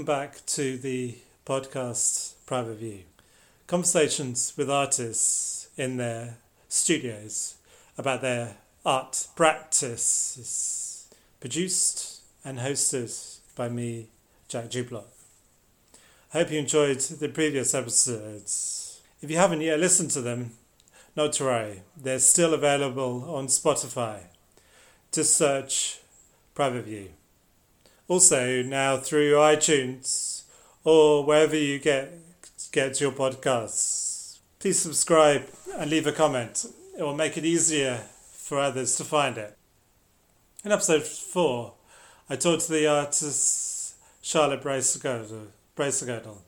welcome back to the podcast Private View. Conversations with artists in their studios about their art practice. Produced and hosted by me, Jack Jublock. I hope you enjoyed the previous episodes. If you haven't yet listened to them, not to worry, they're still available on Spotify. Just search Private View. Also, now through iTunes or wherever you get get your podcasts. Please subscribe and leave a comment. It will make it easier for others to find it. In episode 4, I talked to the artist Charlotte Bracegirdle.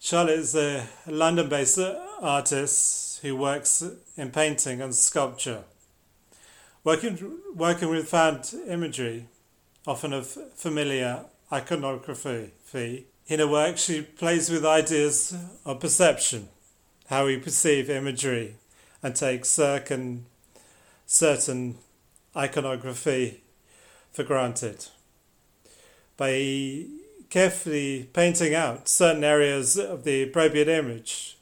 Charlotte is a London based artist who works in painting and sculpture. Working, working with found imagery, often of familiar iconography, in her work she plays with ideas of perception, how we perceive imagery, and takes certain, certain iconography for granted. By carefully painting out certain areas of the appropriate image,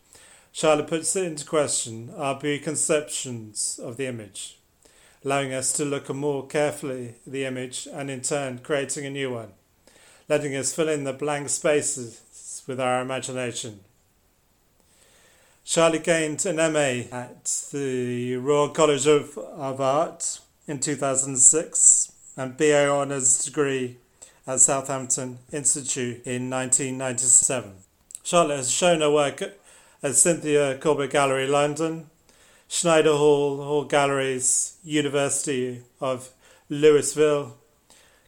Charlotte puts into question our preconceptions of the image, allowing us to look more carefully at the image and in turn creating a new one, letting us fill in the blank spaces with our imagination. Charlotte gained an MA at the Royal College of, of Art in 2006 and BA Honours degree at Southampton Institute in 1997. Charlotte has shown her work at Cynthia Corbett Gallery, London, Schneider Hall, Hall Galleries, University of Louisville,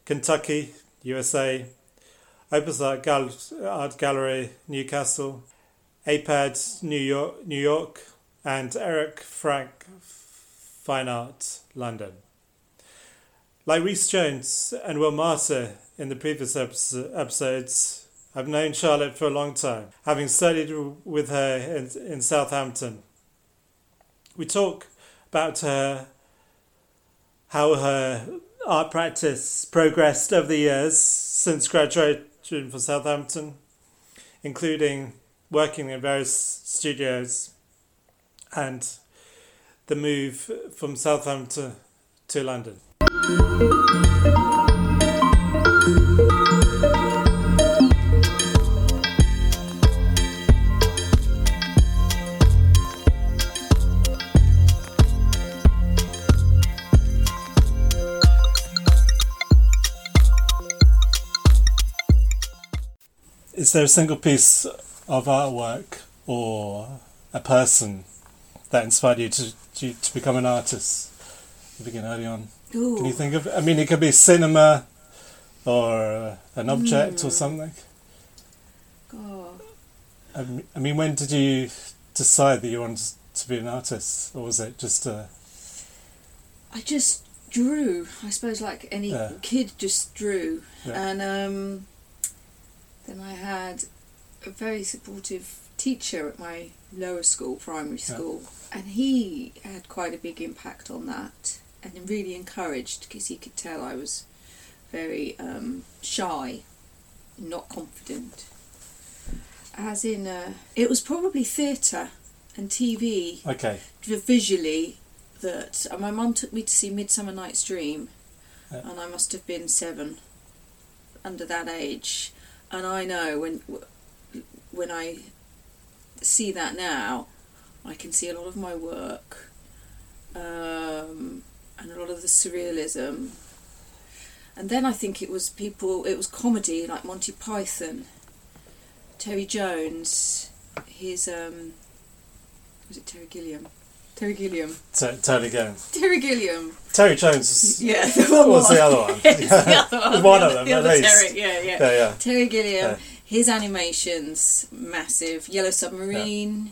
Kentucky, USA, Opus Art, Gal- Art Gallery, Newcastle, APAD, New York, New York, and Eric Frank Fine Art, London. Like Rhys Jones and Will Martyr in the previous episodes, I've known Charlotte for a long time, having studied with her in, in Southampton. We talk about her, how her art practice progressed over the years since graduating from Southampton, including working in various studios and the move from Southampton to London. Is there a single piece of artwork or a person that inspired you to, to, to become an artist? You begin early on. Ooh. Can you think of? I mean, it could be cinema, or an object, or Mm. something. God. I m- I mean, when did you decide that you wanted to be an artist, or was it just a? I just drew. I suppose like any Yeah. kid just drew. Yeah. And um, then I had a very supportive teacher at my lower school, primary Yeah. school, and he had quite a big impact on that and really encouraged because he could tell I was very um, shy, not confident. As in, uh, it was probably theatre and TV Okay. visually that uh, my mum took me to see Midsummer Night's Dream, Yeah. and I must have been seven, under that age, and I know when when I see that now, I can see a lot of my work, um, and a lot of the surrealism. And then I think it was people, it was comedy like Monty Python, Terry Jones, his um, was it Terry Gilliam? Terry Gilliam. T- Terry again. Terry Gilliam. Terry Jones. is- Yeah. What was the other one? It's the other one. One the of other- them, the at other least. Terry, yeah, yeah. Yeah, yeah. Terry Gilliam. Yeah. His animations, massive. Yellow Submarine.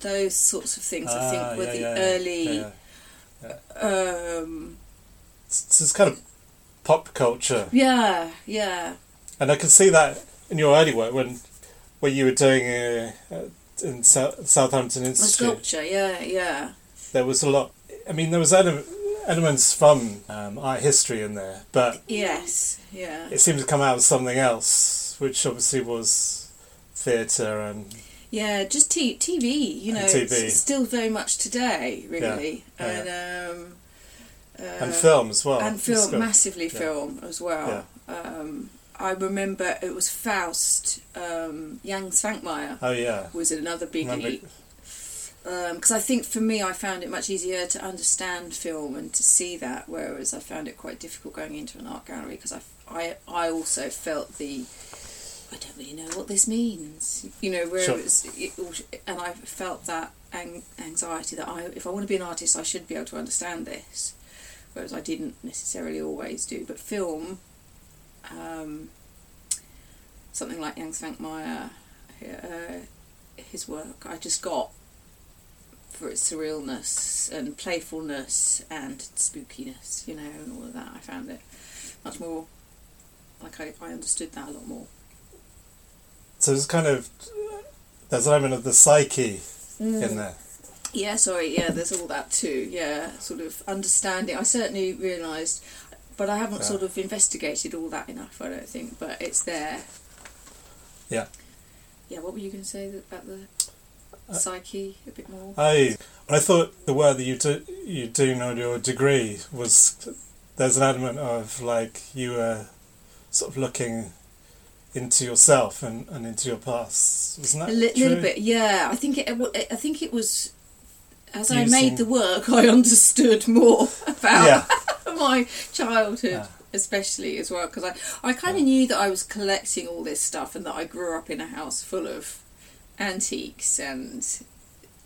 Those sorts of things, I Ah, think, were yeah, the yeah, yeah. early. Yeah, yeah. Um, It's, it's kind of pop culture, yeah, yeah. and I can see that in your early work when when you were doing uh, uh, in Sou- Southampton Institute. sculpture, yeah, yeah. There was a lot. I mean, there was ele- elements from um, art history in there, but Yes, yeah. it seemed to come out of something else which obviously was theatre and Yeah, just t- TV. You know, TV. it's still very much today, really, Yeah, and um, uh, and film as well. and film, massively yeah. film as well. Um, I remember it was Faust. Um, Jan Svankmajer Oh yeah. was another biggie. Because I think for me, I found it much easier to understand film and to see that, whereas I found it quite difficult going into an art gallery because I, I, I also felt the I don't really know what this means, you know, where Sure. it was, it, all- and I felt that ang- anxiety that I, if I want to be an artist, I should be able to understand this, whereas I didn't necessarily always do. But film, um, something like Jan Svankmajer, uh, his work, I just got for its surrealness and playfulness and spookiness, you know, and all of that. I found it much more like I, I understood that a lot more. So it's kind of there's an element of the psyche Mm. in there. Yeah, sorry, yeah, there's all that too. Yeah, sort of understanding. I certainly realised, but I haven't Yeah. sort of investigated all that enough, I don't think, but it's there. Yeah. Yeah, what were you going to say about the Uh, psyche a bit more? I I thought the work that you do you doing on your degree was there's an element of like you were sort of looking into yourself and, and into your past. Wasn't that a li- little bit, yeah. I think it. I think it was as I made the work, I understood more about Yeah. my childhood, Yeah. especially as well, because I, I kind of knew that I was collecting all this stuff and that I grew up in a house full of antiques and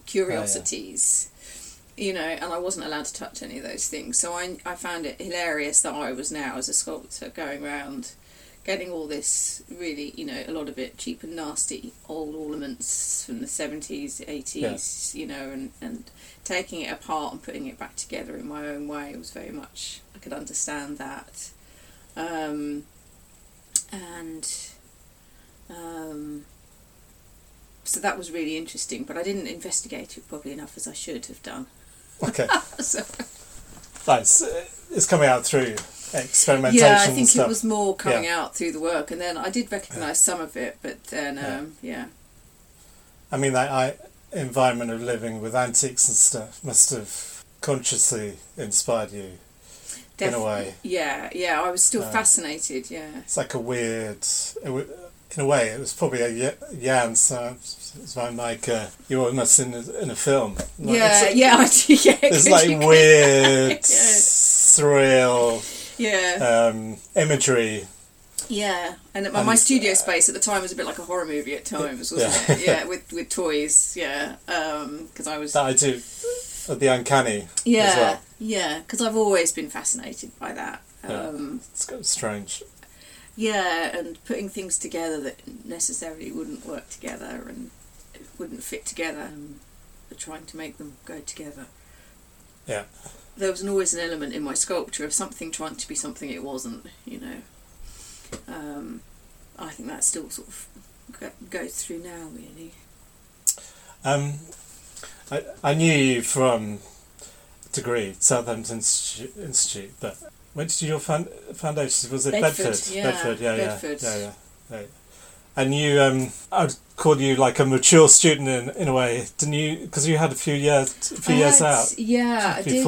curiosities. Oh, you know, and I wasn't allowed to touch any of those things. So I, I found it hilarious that I was now, as a sculptor, going around getting all this really, you know, a lot of it cheap and nasty old ornaments from the 70s, 80s, you know, and, and taking it apart and putting it back together in my own way was very much, I could understand that. Um, and um, so that was really interesting, but I didn't investigate it probably enough as I should have done. Okay, So, nice. It's coming out through experimentation. yeah, I think stuff. it was more coming Yeah. out through the work, and then I did recognise some of it, but then, Yeah. um, yeah. I mean, I, environment of living with antiques and stuff must have consciously inspired you in a way. Yeah, yeah, I was still Uh, fascinated, yeah. It's like a weird. In a way, it was probably a Jan. So it's like, uh, you're almost in a, in a film. Like, yeah, yeah, I do, yeah. It's like weird, Yeah. surreal Yeah, um, imagery. Yeah. And my, and- my studio space at the time was a bit like a horror movie at times, wasn't Yeah. it? Yeah, with, with toys, yeah. Because I was. That I do. The uncanny yeah, as well. yeah, because I've always been fascinated by that. Yeah. Um, It's kind of strange. Yeah, and putting things together that necessarily wouldn't work together and wouldn't fit together, um, but trying to make them go together. Yeah. There was always an element in my sculpture of something trying to be something it wasn't, you know. Um, I think that still sort of go, goes through now, really. Um, I, I knew you from degree, Southampton Institute, Institute but when did you do your found, foundation? Was it Bedford, Bedford? yeah, Bedford, yeah, Bedford. yeah, yeah, yeah, yeah. And you, um, I would call you like a mature student in, in a way, didn't you? Because you had a few years, a few I years had- out Yeah, I did.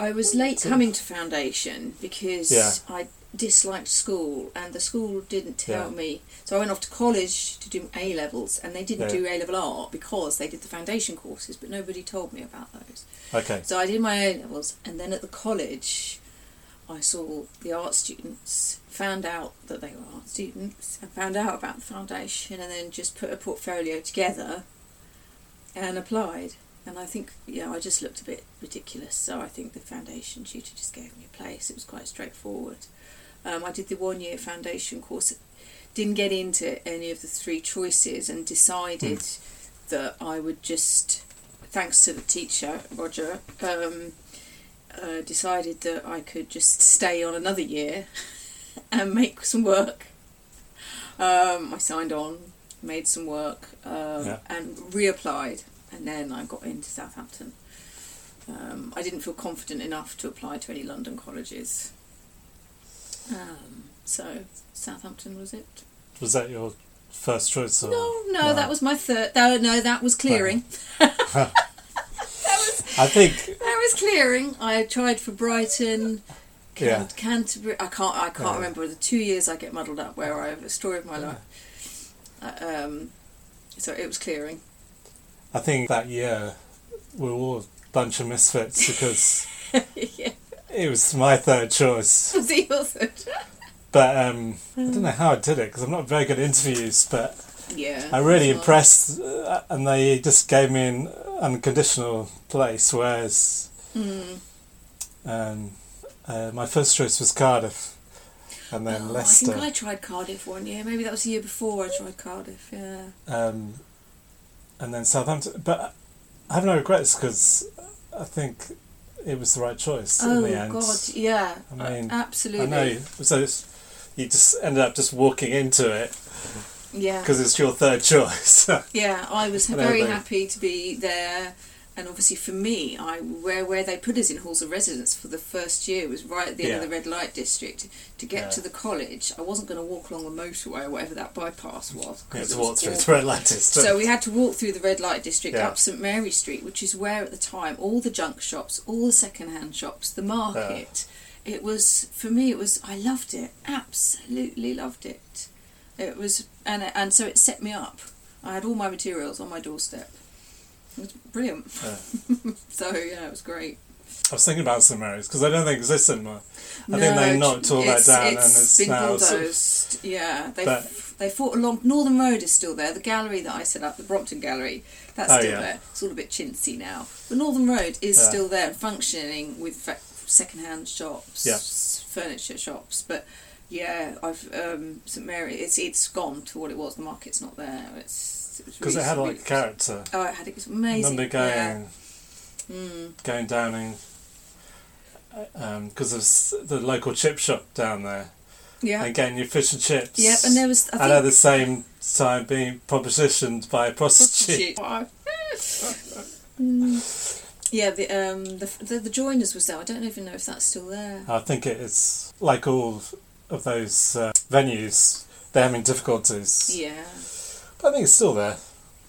I was late coming to foundation because Yeah. I disliked school and the school didn't tell Yeah. me. So I went off to college to do A levels and they didn't Yeah. do A level art because they did the foundation courses, but nobody told me about those. Okay, So I did my A levels and then at the college I saw the art students, found out that they were art students, and found out about the foundation and then just put a portfolio together and applied. And I think, yeah, I just looked a bit ridiculous. So I think the foundation tutor just gave me a place. It was quite straightforward. Um, I did the one year foundation course, didn't get into any of the three choices, and decided that I would just, thanks to the teacher, Roger, um, uh, decided that I could just stay on another year and make some work. Um, I signed on, made some work, um, Yeah. and reapplied, and then I got into Southampton. Um, I didn't feel confident enough to apply to any London colleges, um, so Southampton was it. was that your first choice? Or? No, no, that was my third. No, no, that was clearing. that was I think that was clearing. I tried for Brighton, Can- Yeah. Canterbury. I can't. I can't Yeah. remember the two years I get muddled up where I have a story of my life. Uh, um, so it was clearing. I think that year we were all a bunch of misfits because yeah, it was my third choice. was the other. But um, I don't know how I did it because I'm not very good at interviews. But Yeah, I really impressed, uh, and they just gave me an unconditional place. Whereas. Mm. um, uh, my first choice was Cardiff, and then Oh, I think I tried Cardiff one year. Maybe that was the year before I tried Cardiff. Yeah. um, and then Southampton. But I have no regrets because I think it was the right choice in Oh the end. Oh god, yeah. I mean, absolutely. I know. So it's, you just ended up just walking into it Yeah. because it's your third choice. Yeah, I was very happy to be there, and obviously for me, I where where they put us in halls of residence for the first year was right at the end of the red light district. To get Yeah. to the college, I wasn't going to walk along the motorway or whatever that bypass was. you 'cause had to walk through the red light district. So we had to walk through the red light district Yeah. up St Mary Street, which is where at the time all the junk shops, all the second-hand shops, the market. It was for me. It was I loved it. Absolutely loved it. It was and and so it set me up. I had all my materials on my doorstep. It was brilliant. Yeah. so yeah, it was great. I was thinking about St Mary's because I don't think it exists anymore. I No, think they knocked all that it's- down and it's it's been now sort of- bulldozed. Yeah, they But- they fought along. Northam Road is still there. The gallery that I set up, the Brompton Gallery, that's Oh, still yeah. there. It's all a bit chintzy now, but Northam Road is Yeah. still there and functioning with fa- second-hand shops, Yeah. furniture shops. But yeah, I've um, St Mary. It's it's gone to what it was. The market's not there. It's because it had like character. Oh, it had it was I amazing. remember going Yeah. Mm. going down in because there's the local chip shop down there Yeah. and getting your fish and chips. Yep, and there was I and at the same time being propositioned by a prostitute. Mm. Yeah, the um the, the the joiners was there. I don't even know if that's still there. I think it is like all of those uh, venues. They're having difficulties. Yeah, But I think it's still there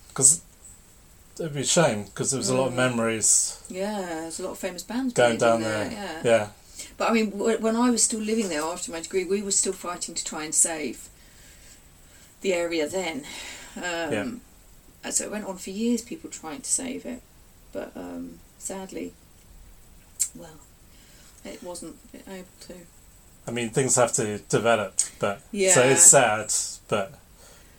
because it'd be a shame because there was a lot of memories yeah. There's a lot of famous bands going down in there. Yeah. Yeah, but I mean, when I was still living there after my degree, we were still fighting to try and save the area then. Um, Yeah. and So it went on for years, people trying to save it, but um, sadly, well, it wasn't able to. I mean things have to develop, but Yeah. so it's sad, but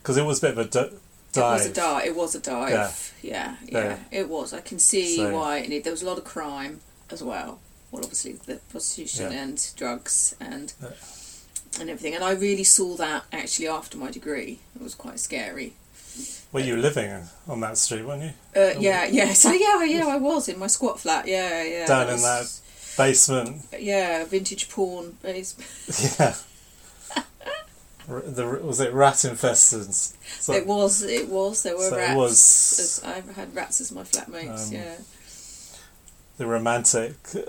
because it was a bit of a d- dive. It was a dive. It was a dive. Yeah, yeah, Yeah. it was. I can see So- why. It, there was a lot of crime as well. Well, obviously the prostitution Yeah. and drugs and Yeah. and everything. And I really saw that actually after my degree. It was quite scary. Were you living on that street, weren't you? Uh, yeah, yeah. So yeah, yeah, I was in my squat flat. Yeah, yeah. Down That in was- Basement. Yeah, vintage porn. base- Yeah. The, was it rat infested? So, it was. It was. There were so it rats. was- As, I had rats as my flatmates. Um, yeah. the romantic uh,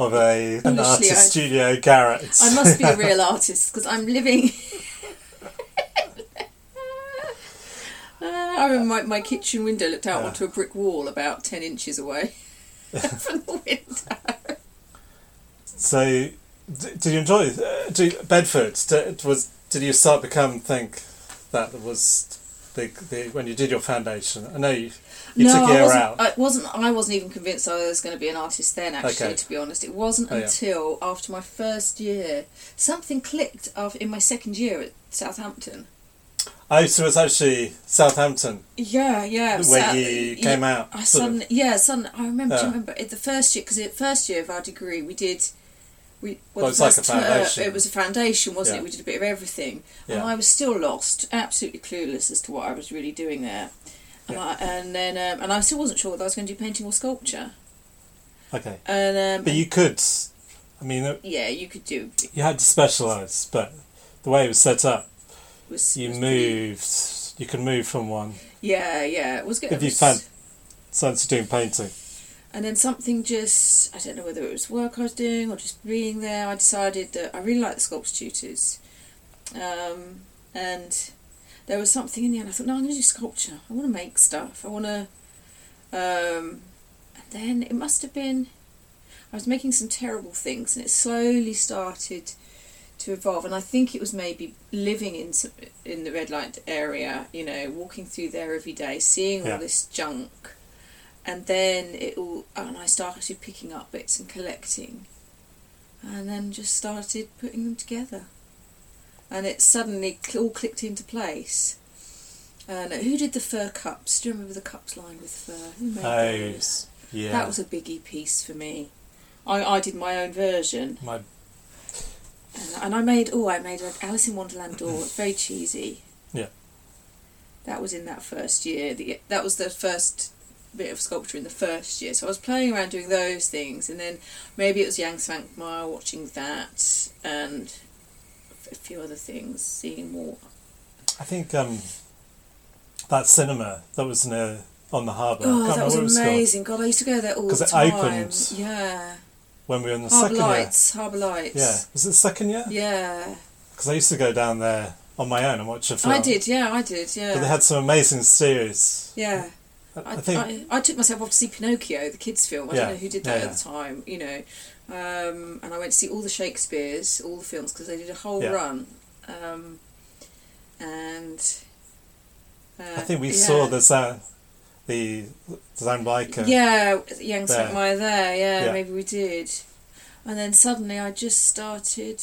of a an artist I- studio garret. I must be a real artist because I'm living. Uh, I remember my, my kitchen window looked out Yeah. onto a brick wall about 10 inches away from the window. So, did you enjoy uh, do, Bedford? Was did you start to become think that was the, the when you did your foundation? I know you, you no, took a I wasn't, out. I wasn't. I wasn't even convinced I was going to be an artist then. Actually, Okay. to be honest, it wasn't Oh, yeah. until after my first year something clicked. After in my second year at Southampton. oh, so it was actually Southampton Yeah, yeah. where Sou- you yeah, came out. I suddenly, yeah, suddenly, I remember. do Yeah. you uh. remember it, the first year because the first year of our degree we did. We Well, the it's like a foundation. it was a foundation, wasn't Yeah. it? We did a bit of everything, and I was still lost, absolutely clueless as to what I was really doing there. And, Yeah. I, and then, um, and I still wasn't sure whether I was going to do painting or sculpture. Okay, And um, but you could. I mean, uh, yeah, you could do. you had to specialise, but the way it was set up, Was, you was pretty- moved. You can move from one. Yeah, yeah, it was good. If it you was- found started doing painting, And then something just, I don't know whether it was work I was doing or just being there, I decided that I really like the sculpture tutors. Um, and there was something in the end. I thought, no, I'm going to do sculpture. I want to make stuff. I want to. Um, and then it must have been. I was making some terrible things, and it slowly started to evolve. And I think it was maybe living in some, in the red light area, you know, walking through there every day, seeing Yeah. all this junk, and then it all. And I started picking up bits and collecting, and then just started putting them together and it suddenly all clicked into place. And uh, who did the fur cups? Do you remember the cups lined with fur? Who made Oh, those? yeah. That was a biggie piece for me. I, I did my own version, my and, and I made oh I made an Alice in Wonderland door. It's very cheesy. Yeah. That was in that first year. The, that was the first bit of sculpture in the first year. So I was playing around doing those things, and then maybe it was Jan Svankmajer watching that, and a few other things, seeing more I think um, that cinema that was near on the harbour. Oh, that was it was amazing! God, I used to go there all the time. Because it opened Yeah, when we were in the Harbour second Lights, Harbour Lights. year. Yeah, was it the second year? yeah. Because I used to go down there on my own and watch a film. I did. Yeah, I did. Yeah, But they had some amazing series. yeah. I, I, think I, I took myself off to see Pinocchio, the kids' film. I Yeah, don't know who did that yeah, at the time, you know. Um, and I went to see all the Shakespeare's, all the films, because they did a whole Yeah. run. Um, and uh, I think we saw the Zan, the Zan Biker. Yeah, Young there. There, yeah, Yeah. maybe we did. And then suddenly I just started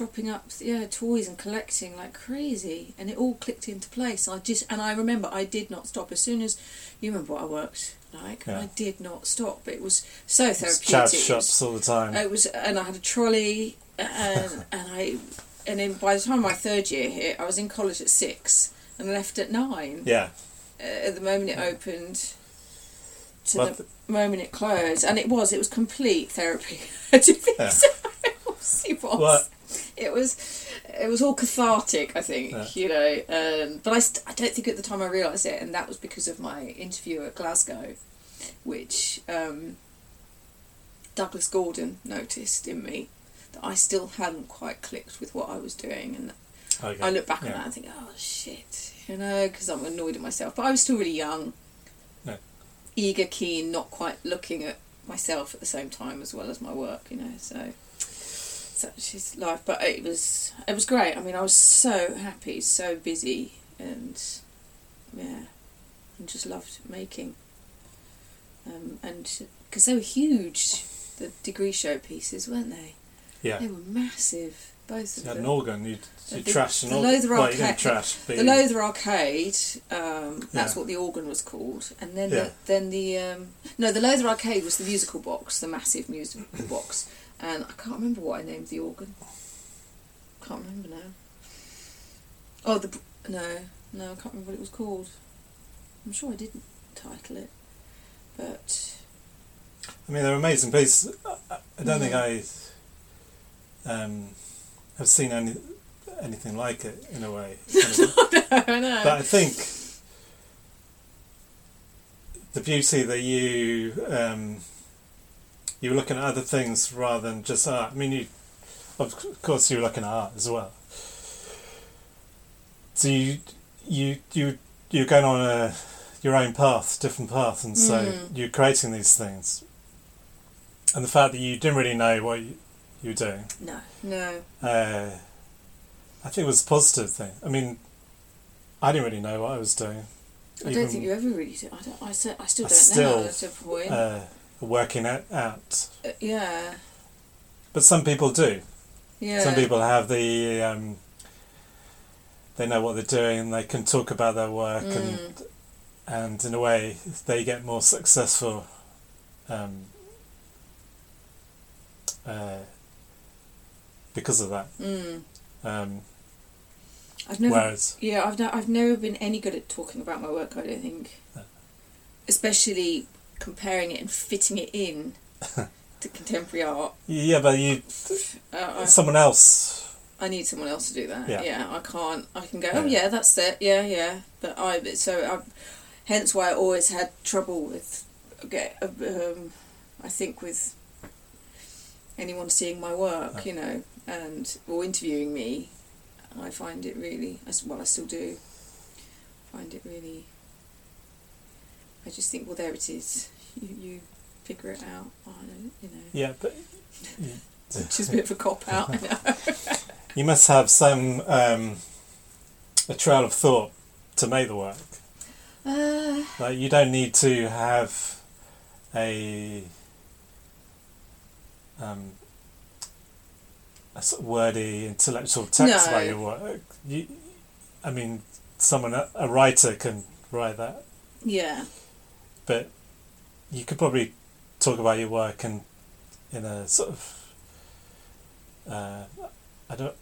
dropping up yeah, toys and collecting like crazy and it all clicked into place. I just and I remember I did not stop as soon as you remember what I worked like. Yeah. I did not stop. It was so therapeutic. charity It was- shops all the time. it was, and I had a trolley, and and I, and then by the time my third year hit, I was in college at six and left at nine. yeah. Uh, at the moment it opened, to Well, the moment it closed, and it was, it was complete therapy. Yeah. so honest, it was. Well- It was, it was all cathartic. I think Yeah. you know, um, but I, st- I don't think at the time I realised it, and that was because of my interview at Glasgow, which um, Douglas Gordon noticed in me that I still hadn't quite clicked with what I was doing, and Okay. I look back on that and think, oh shit, you know, because I'm annoyed at myself. But I was still really young, No. eager, keen, not quite looking at myself at the same time as well as my work, you know. So, so she's life. But it was it was great. I mean, I was so happy, so busy, and yeah, and just loved making. Um, and because they were huge, the degree show pieces, weren't they? Yeah. They were massive, both of them. You had them. an organ, you, you The- trashed an the organ. Lowther well, Arcade- trash, The you- Lowther Arcade, um, that's Yeah. what the organ was called, and then Yeah. the, then the um, no, the Lowther Arcade was the musical box, the massive musical box, and I can't remember what I named the organ. Can't remember now. Oh, the no, no, I can't remember what it was called. I'm sure I didn't title it, but I mean, they're amazing pieces. I, don't think Mm. I um, have seen any anything like it in a way. I know. but I think the beauty that you um, you were looking at other things rather than just art. I mean, you of course you were looking at art as well. So you you you you're going on a your own path, different path, and so Mm. you're creating these things. And the fact that you didn't really know what you, you were doing, no, no, uh, I think it was a positive thing. I mean, I didn't really know what I was doing. I don't think you ever really did. I don't. I, I still don't still, know at a point. Uh, working it out. Uh, yeah, But some people do. yeah. Some people have the um, they know what they're doing and they can talk about their work Mm. and and in a way they get more successful um, uh, because of that. Mm. Um, I've never. whereas Yeah, I've no, I've never been any good at talking about my work. I don't think, No. especially comparing it and fitting it in to contemporary art. yeah, but you Uh, someone else. I, need someone else to do that. Yeah. Yeah, I can't. I can go. Oh Yeah. yeah, that's it. Yeah, yeah. But I. So I. Hence why I always had trouble with. Get. Um, I think with. Anyone seeing my work, Oh. you know, and or interviewing me, I find it really, well, I still do, find it really, I just think, well, there it is. You, you figure it out. I don't, you know, Yeah, but which is a bit of a cop out. You must have some um, a trail of thought to make the work. Uh, Like you don't need to have a um, a sort of wordy intellectual text No. about your work. You, I mean, someone a a writer can write that, yeah, but you could probably talk about your work in in a sort of uh, I don't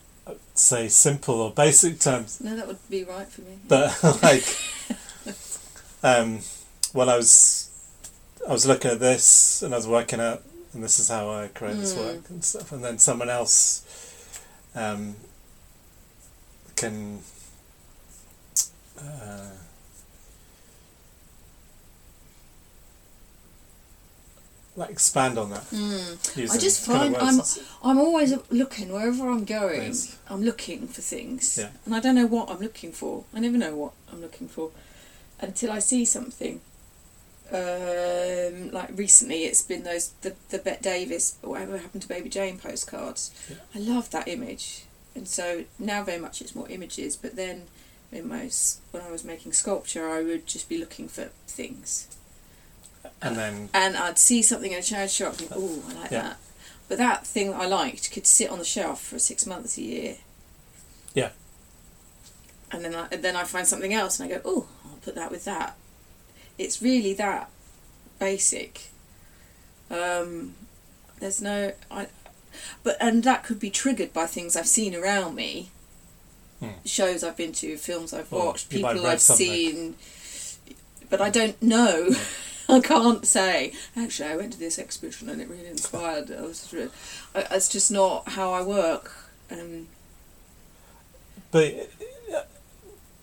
say simple or basic terms, no, that would be right for me. but like um, when I was I was looking at this and I was working out and this is how I create this Mm. work and stuff and then someone else um, can uh, like expand on that Mm. using just kind of find words. I'm always looking wherever I'm going. Yes. I'm looking for things, Yeah. and I don't know what I'm looking for. I never know what I'm looking for until I see something. Um, like recently, it's been those the the Bette Davis whatever happened to Baby Jane postcards. Yeah. I love that image, and so now very much it's more images. But then, in most when I was making sculpture, I would just be looking for things and then and I'd see something in a charity shop and think, oh, I like Yeah. that. But that thing that I liked could sit on the shelf for six months a year. Yeah. And then I and then I find something else and I go, oh, I'll put that with that. It's really that basic. Um, there's no I, but and that could be triggered by things I've seen around me, Hmm. shows I've been to, films I've watched, people I've something. seen. But I don't know. I can't say. Actually, I went to this exhibition and it really inspired. I was, re- I, it's just not how I work. Um, but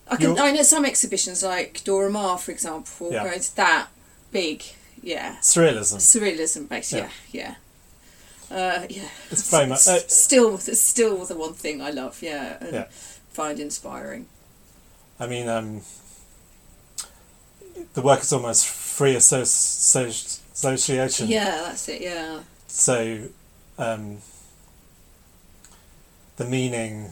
I can. I know some exhibitions like Dora Maar, for example, Yeah. where it's that big. Yeah, surrealism surrealism based. Yeah, yeah. Uh, yeah. it's very much uh, still, it's still the one thing I love. Yeah, and Yeah. find inspiring. I mean, um, the work is almost free associ- associ- association. Yeah, that's it. Yeah, So, um, the meaning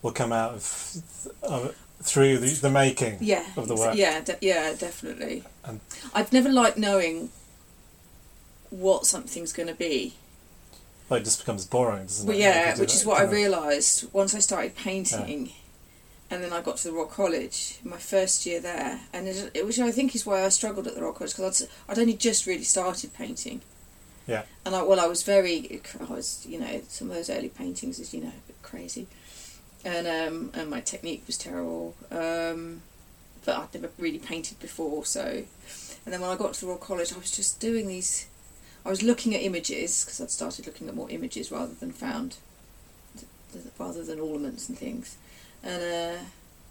will come out of, of through the, the making. yeah, Of the work. Yeah, de- yeah, definitely. And- I've never liked knowing what something's going to be. Well, it just becomes boring, doesn't Well, it? yeah, which is what I realised once I started painting, and then I got to the Royal College, my first year there, and it, it, which I think is why I struggled at the Royal College because I'd, I'd only just really started painting. Yeah. And I well, I was very, I was you know some of those early paintings is you know a bit crazy, and um and my technique was terrible, um, but I'd never really painted before, so, and then when I got to the Royal College, I was just doing these. I was looking at images because I'd started looking at more images rather than found, rather than ornaments and things, and uh,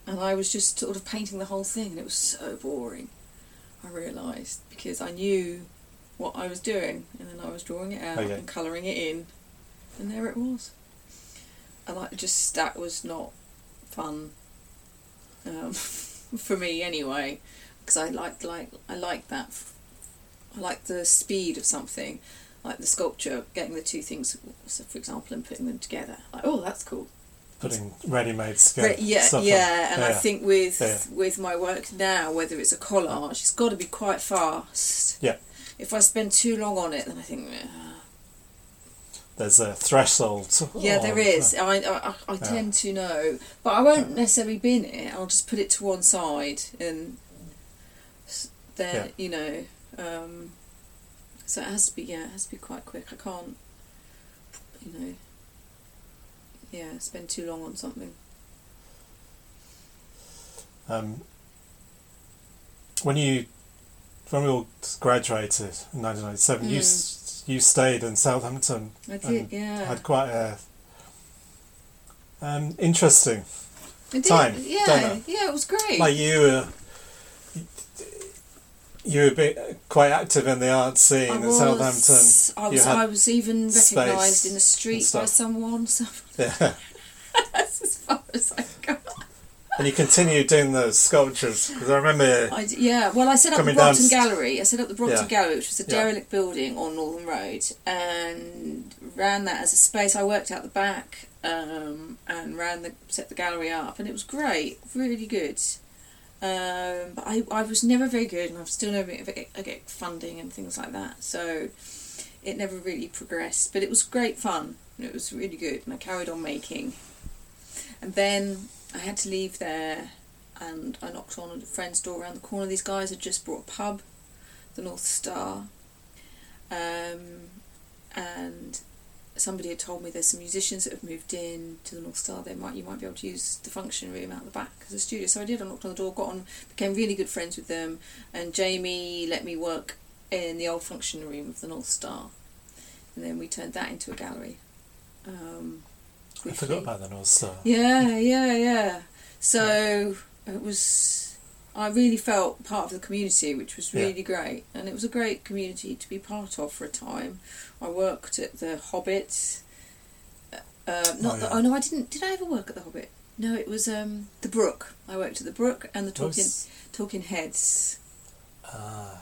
and I was just sort of painting the whole thing, and it was so boring. I realised because I knew what I was doing, and then I was drawing it out Okay. and colouring it in, and there it was. And I just that was not fun um, for me anyway, because I like like I like that. I like the speed of something, like the sculpture, getting the two things, so for example, and putting them together. Like, oh, that's cool. Putting ready-made skin. Yeah, stuff on. yeah, and I think with Yeah. with my work now, whether it's a collage, it's got to be quite fast. Yeah. If I spend too long on it, then I think, "Ugh." there's a threshold. yeah, there is. I I, I tend to know, but I won't necessarily bin it. I'll just put it to one side, and then Yeah. you know. Um, so it has to be yeah, it has to be quite quick. I can't, you know. Yeah, spend too long on something. Um, when you when we all graduated in 1997, you Mm. s- you stayed in Southampton. I did, yeah. Had quite a um, interesting. Did, time, yeah, yeah, it was great. Like you were. You were a bit quite active in the art scene I in was, Southampton. I was, I was even recognised in the street by someone. So Yeah, that's just fun. was like, God. And you continued doing the sculptures because I remember. I yeah, well, I set up the Brompton Gallery. I set up the Brompton Yeah. Gallery, which was a Yeah. derelict building on Northam Road, and ran that as a space. I worked out the back um, and ran the set the gallery up, and it was great, really good. Um, but I, I was never very good, and I've still never I get, funding and things like that, so it never really progressed. But it was great fun. It was really good, and I carried on making. And then I had to leave there and I knocked on a friend's door around the corner. These guys had just bought a pub, the North Star, um, and somebody had told me there's some musicians that have moved in to the North Star. They might you might be able to use the function room out the back as a studio. So I did. I knocked on the door, got on, became really good friends with them, and Jamie let me work in the old function room of the North Star, and then we turned that into a gallery. Um, I forgot about the North Star. Yeah, yeah, yeah. So it was. I really felt part of the community, which was Yeah. really great, and it was a great community to be part of for a time. I worked at the Hobbit. Uh, not Oh, the. Oh no, I didn't. Did I ever work at the Hobbit? No, it was um, the Brook. I worked at the Brook and the Talking Talking Heads, Ah,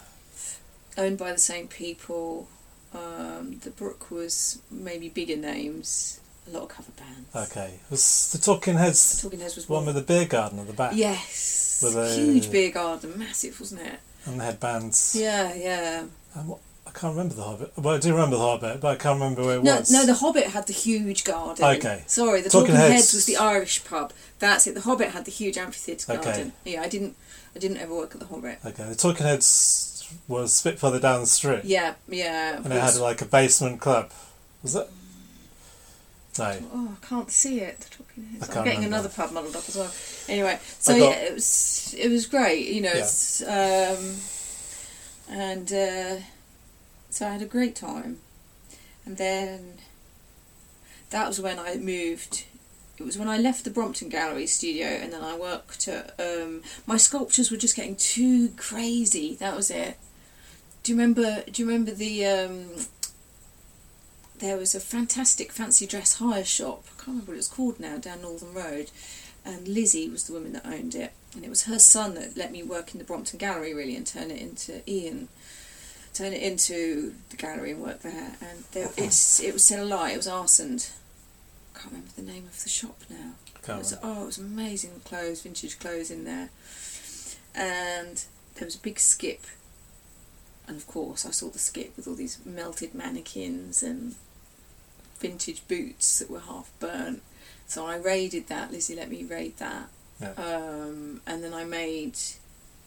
owned by the same people. Um, the Brook was maybe bigger names, a lot of cover bands. okay. Was the Talking Heads Talking Heads was the one with the beer garden at the back? Yes. With a- Huge beer garden, massive, wasn't it? And they had bands. Yeah, yeah. And what, I can't remember the Hobbit. Well, I do remember the Hobbit, but I can't remember where it No, was. no, the Hobbit had the huge garden. Okay. Sorry, the Talking Talking, Heads. Heads. was the Irish pub. That's it. The Hobbit had the huge amphitheatre Okay. garden. Yeah, I didn't, I didn't ever work at the Hobbit. Okay, the Talking Heads was a bit further down the street. Yeah, yeah. And it had like a basement club. Was it? No. Oh, I can't see it. The Talking Heads. I I'm getting remember. another pub muddled up as well. Anyway, so got- yeah, it was it was great. You know, Yeah. it's, um, and uh, so I had a great time, and then that was when I moved. It was when I left the Brompton Gallery studio, and then I worked at. Um, my sculptures were just getting too crazy. That was it. Do you remember? Do you remember the? Um, there was a fantastic fancy dress hire shop. I can't remember what it was called now, down Northam Road. And Lizzie was the woman that owned it. And it was her son that let me work in the Brompton Gallery really and turn it into Ian. Turn it into the gallery and work there. And there, it's it was Stella Light, it was Arsoned. I can't remember the name of the shop now. It was, oh, it was amazing clothes, vintage clothes in there. And there was a big skip. And of course, I saw the skip with all these melted mannequins and vintage boots that were half burnt. So I raided that. Lizzie let me raid that. Yeah. Um, and then I made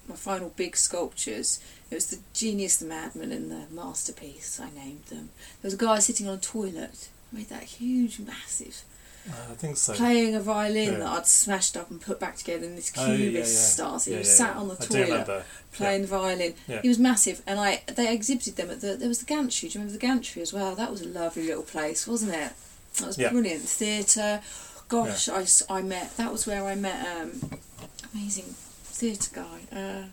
my final big sculptures. It was the Genius, the Madman, and the Masterpiece, I named them. There was a guy sitting on a toilet. Made that huge, massive Uh, I think so. playing a violin Yeah. that I'd smashed up and put back together in this Oh, yeah, cubist yeah. style. So he Yeah, was yeah, sat yeah. on the toilet playing the violin. Yeah. He was massive, and I they exhibited them at the there was the Gantry. Do you remember the Gantry as well? That was a lovely little place, wasn't it? That was Yeah. brilliant. Theatre. Gosh, I, I met. That was where I met um, amazing theatre guy. Uh,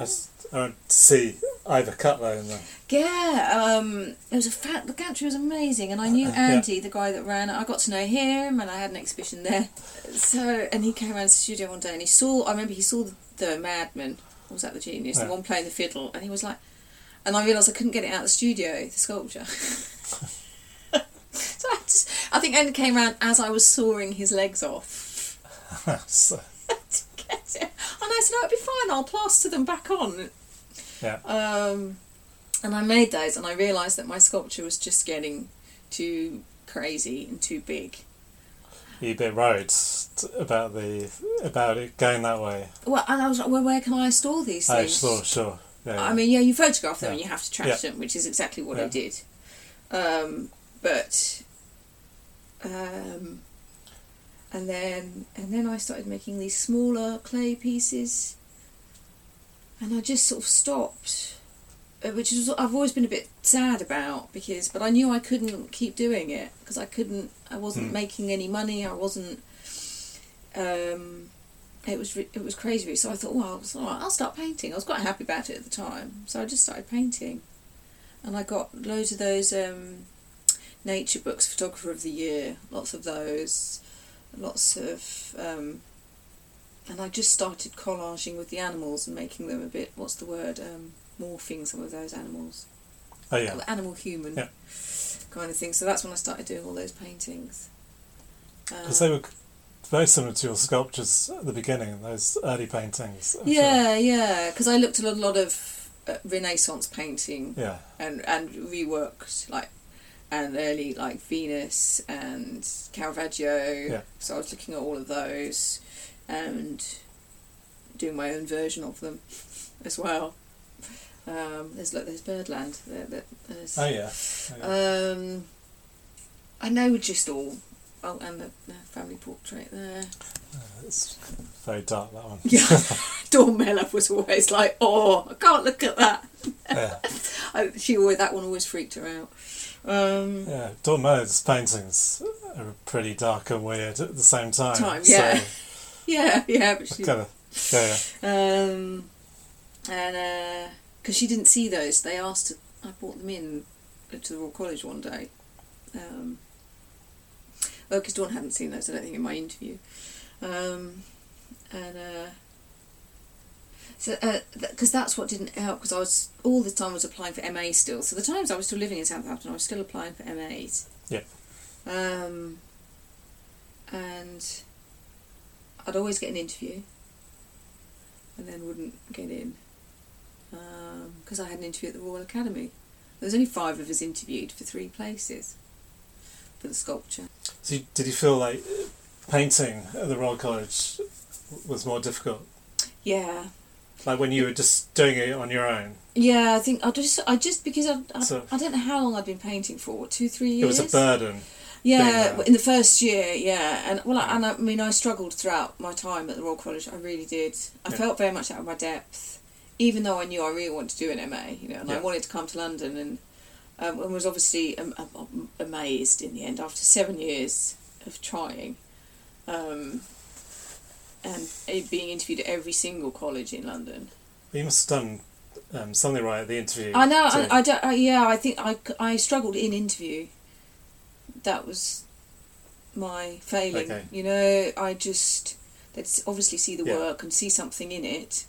I, I to see Ivor Cutler in the. Yeah, um, it was a fat. The gantry was amazing, and I knew Uh, yeah. Andy, the guy that ran it. I got to know him, and I had an exhibition there. So, and he came around the studio one day, and he saw. I remember he saw the, the Madman. Was that the Genius? Yeah. The one playing the fiddle, and he was like, and I realised I couldn't get it out of the studio, the sculpture. so I, just, I think Andy came around as I was sawing his legs off. so, to get it. And I said, "No, it'll be fine. I'll plaster them back on." yeah. Um, and I made those, and I realised that my sculpture was just getting too crazy and too big. You a bit worried about the about it going that way. Well, and I was like, well, where can I store these Oh, things? sure, sure. Yeah, I mean, yeah, you photograph them Yeah. and you have to trash Yeah. them, which is exactly what I did. Um, but, um, and then and then I started making these smaller clay pieces, and I just sort of stopped, uh, which is I've always been a bit sad about because, but I knew I couldn't keep doing it because I couldn't, I wasn't Hmm. making any money, I wasn't. Um, it was it was crazy. So I thought, well, it's all right, I'll start painting. I was quite happy about it at the time, so I just started painting, and I got loads of those um, nature books, photographer of the year, lots of those, lots of, um, and I just started collaging with the animals and making them a bit. What's the word? Um, morphing some of those animals. Oh yeah. Animal human Yeah. kind of thing. So that's when I started doing all those paintings. Because Um, they were very similar to your sculptures at the beginning, those early paintings. I'm sure. yeah, yeah. Because I looked at a lot of uh, Renaissance painting Yeah. and and reworked like and early like Venus and Caravaggio. Yeah. So I was looking at all of those and doing my own version of them as well. Um, there's look, there's Birdland. There, there, there's, Oh yeah. Oh, yeah. um, I know just all. Oh, and the, the family portrait there. it's very dark that one. Yeah, Dawn Mellor was always like, "Oh, I can't look at that." yeah. I, she always that one always freaked her out. Um, Yeah. Dawn Mellor's paintings are pretty dark and weird at the same time. Time, yeah. So yeah, yeah, but she, kind of. Yeah. yeah. um, and because she didn't see those, they asked. I brought them in to the Royal College one day. Um, well, because Dawn hadn't seen those, I don't think, in my interview. Um, and uh, so, uh, because that's what didn't help, because I was all the time I was applying for MA still. So the times I was still living in Southampton, I was still applying for MAs. Yeah. Um, and I'd always get an interview, and then wouldn't get in um, because I had an interview at the Royal Academy. There was only five of us interviewed for three places for the sculpture. So you, did you feel like uh, painting at the Royal College was more difficult? Yeah, Like when you were just doing it on your own? yeah. I think I just, I just because I, I, So- I don't know how long I'd been painting for. What, two, three years. It was a burden. Yeah, in the first year, yeah, and well, I, and I mean, I struggled throughout my time at the Royal College. I really did. I Yeah. felt very much out of my depth, even though I knew I really wanted to do an MA, you know, and I wanted to come to London, and um, and was obviously um, um, amazed in the end after seven years of trying, um, and uh, being interviewed at every single college in London. You must have done um, something right at the interview. I know. I, I don't. I, yeah, I think I, I struggled in interview. That was my failing. Okay. You know, I just they'd obviously see the Yeah. work and see something in it,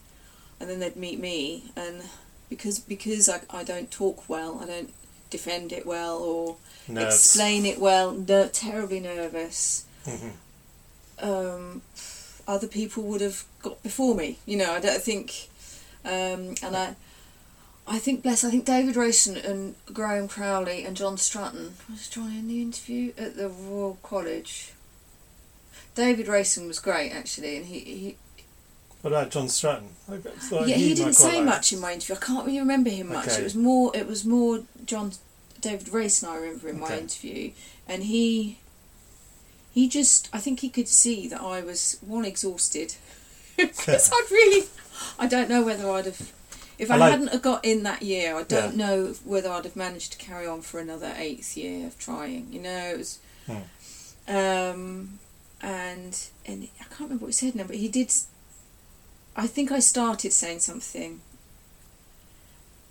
and then they'd meet me, and because because I, I don't talk well, I don't defend it well or Nerves. explain it well. No, terribly nervous. Mhm. Um, other people would have got before me. You know, I don't think, um, and I, I think bless. I think David Rayson and Graham Crowley and John Stratton was joining the interview at the Royal College. David Rayson was great actually, and he, he What about John Stratton? I yeah, he didn't say like- much in my interview. I can't really remember him much. Okay. It was more. It was more John David Rayson. I remember in my interview, and he he just. I think he could see that I was one exhausted because I'd really. I don't know whether I'd have. If I like- hadn't have got in that year, I don't Yeah. know whether I'd have managed to carry on for another eighth year of trying. You know, it was. Hmm. Um, and and I can't remember what he said now, but he did. I think I started saying something,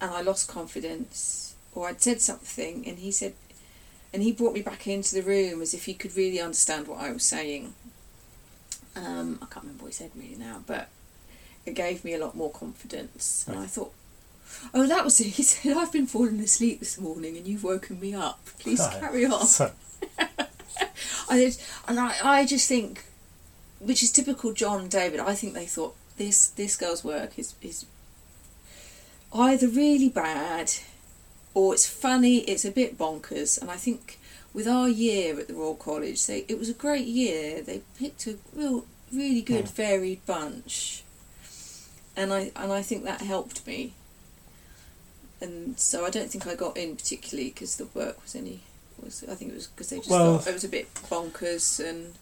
and I lost confidence, or I'd said something, and he said, and he brought me back into the room as if he could really understand what I was saying. Um, I can't remember what he said really now, but it gave me a lot more confidence, and I thought. Oh, that was it. He said, I've been falling asleep this morning and you've woken me up. Please carry on. I just, and I, I just think, which is typical John and David. I think they thought this this girl's work is is either really bad, or it's funny. It's a bit bonkers. And I think with our year at the Royal College, they it was a great year. They picked a real, really good, Mm. varied bunch, and I and I think that helped me. And so I don't think I got in particularly because the work was any was I think it was because they just Well- thought it was a bit bonkers and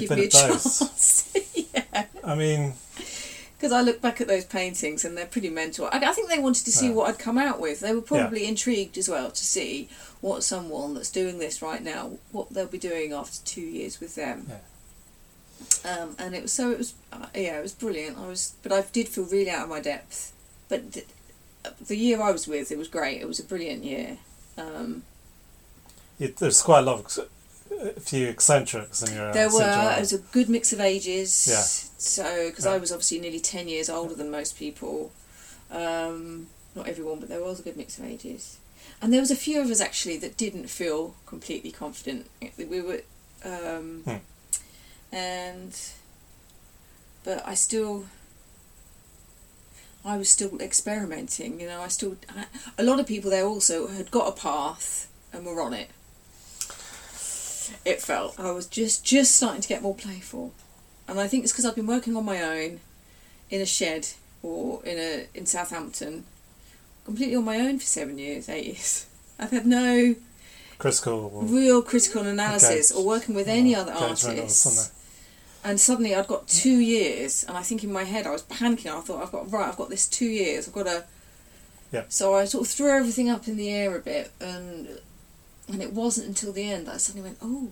give me a chance. yeah, I mean, because I look back at those paintings and they're pretty mental. I, I think they wanted to see Yeah. what I'd come out with. They were probably intrigued as well to see what someone that's doing this right now, what they'll be doing after two years with them. Um, and it was so it was uh, yeah it was brilliant. I was but I did feel really out of my depth. But th- the year I was with, it was great. It was a brilliant year. Um, it, there's quite a lot of a few eccentrics in your There were. It was a good mix of ages. Yeah. So, because Yeah. I was obviously nearly 10 years older than most people. Um, not everyone, but there was a good mix of ages. And there was a few of us actually that didn't feel completely confident. We were. Um, Hmm. And. But I still. I was still experimenting, you know. I still. I, a lot of people there also had got a path and were on it it felt. I was just just starting to get more playful, and I think it's because I've been working on my own, in a shed or in a in Southampton, completely on my own for seven years, eight years. I've had no critical. real critical analysis Okay. or working with any other artists. And suddenly I'd got two years, and I think in my head I was panicking. I thought I've got right, I've got this two years. I've got to. Yeah. So I sort of threw everything up in the air a bit, and and it wasn't until the end that I suddenly went, oh,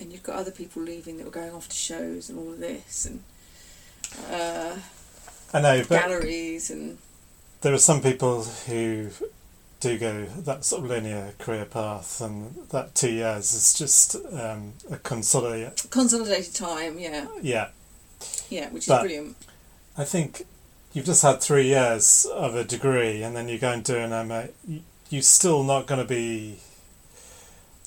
and you've got other people leaving that were going off to shows and all of this, and uh, I know, but galleries, and there are some people who do go that sort of linear career path, and that two years is just um, a consolidate. consolidated time. Yeah, Yeah, yeah, which is But- brilliant. I think you've just had three years of a degree, and then you go and do an MA. You're still not going to be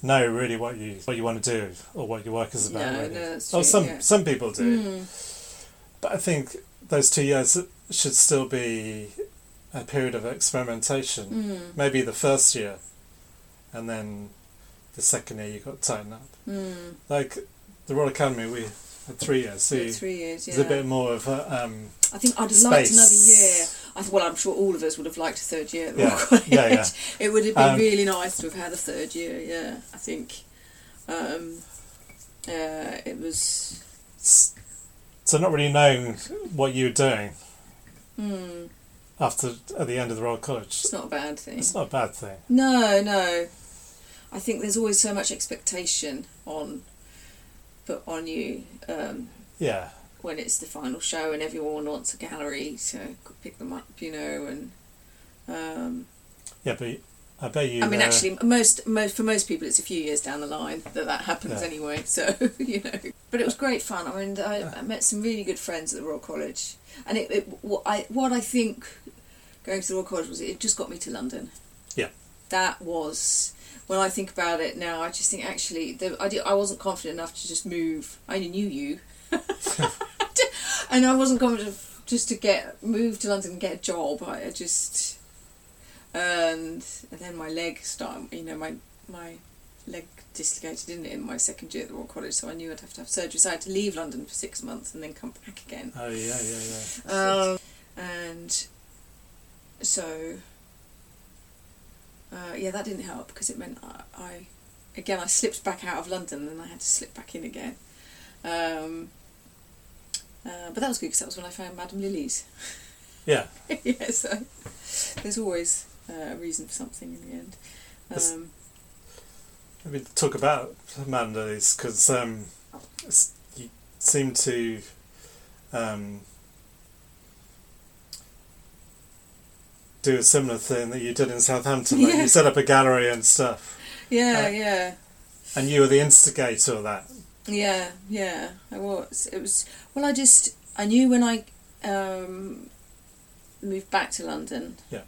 know really what you what you want to do or what your work is about. No, really. no, that's true, some yeah. some people do, Mm. but I think those two years should still be a period of experimentation. Mm. maybe the first year, and then the second year you got to tighten up. Mm. Like the Royal Academy, we had three years, so Yeah, three years. Yeah. there's a bit more of a, um, I think I'd have liked another year. I th- well, I'm sure all of us would have liked a third year at the Yeah, College. yeah, yeah. It would have been Um, really nice to have had a third year. Yeah, I think. Um, uh, it was. so not really knowing what you were doing Hmm, after at the end of the Royal College. it's not a bad thing. It's not a bad thing. No, no. I think there's always so much expectation on put on you um, Yeah, when it's the final show and everyone wants a gallery to pick them up, you know, and. Um, yeah, but I bet you. I mean, uh, actually, most, most for most people, it's a few years down the line that that happens Yeah. anyway. So you know, but it was great fun. I mean, I, I met some really good friends at the Royal College, and it, it what I what I think going to the Royal College was it just got me to London. Yeah. that was when I think about it now. I just think actually, the, I did, I wasn't confident enough to just move. I only knew you, and I wasn't confident just to get move to London and get a job. I, I just and, and then my leg started. You know, my my leg dislocated in it in my second year at the Royal College, so I knew I'd have to have surgery. So I had to leave London for six months and then come back again. Oh yeah, yeah, yeah. Um, and so, uh, yeah, that didn't help because it meant I, I, again, I slipped back out of London and I had to slip back in again. Um, uh, but that was good because that was when I found Madame Lily's. yeah. yeah, so there's always uh, a reason for something in the end. Um, Maybe talk about Manda's because um, you seem to um, do a similar thing that you did in Southampton. Like Yeah. you set up a gallery and stuff, yeah, Uh, yeah. and you were the instigator of that. Yeah, yeah, I was. It was well. I just I knew when I um, moved back to London. Yeah.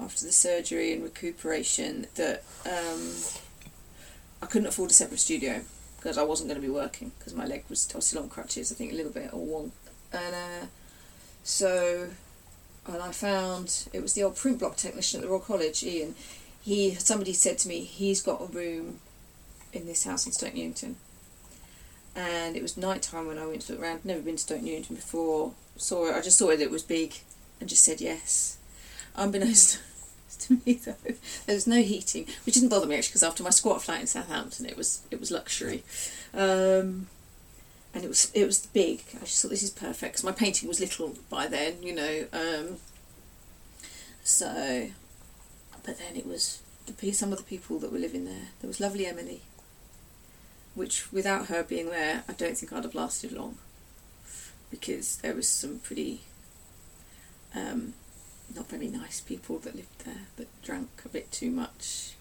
After the surgery and recuperation, that um, I couldn't afford a separate studio because I wasn't going to be working because my leg was I was still on crutches. I think a little bit or one, and uh, so and I found it was the old print block technician at the Royal College, Ian. He somebody said to me he's got a room in this house in Stoke Newington and it was night time when I went to look around. Never been to Stoke Newington before. Saw it. I just saw it. It was big, and just said yes. Unbeknownst to me, though, there was no heating, which didn't bother me actually, because after my squat flat in Southampton, it was it was luxury, um, and it was it was big. I just thought this is perfect because my painting was little by then, you know. Um, so, but then it was the some of the people that were living there. There was lovely Emily which without her being there, I don't think I'd have lasted long because there was some pretty um, not very nice people that lived there that drank a bit too much,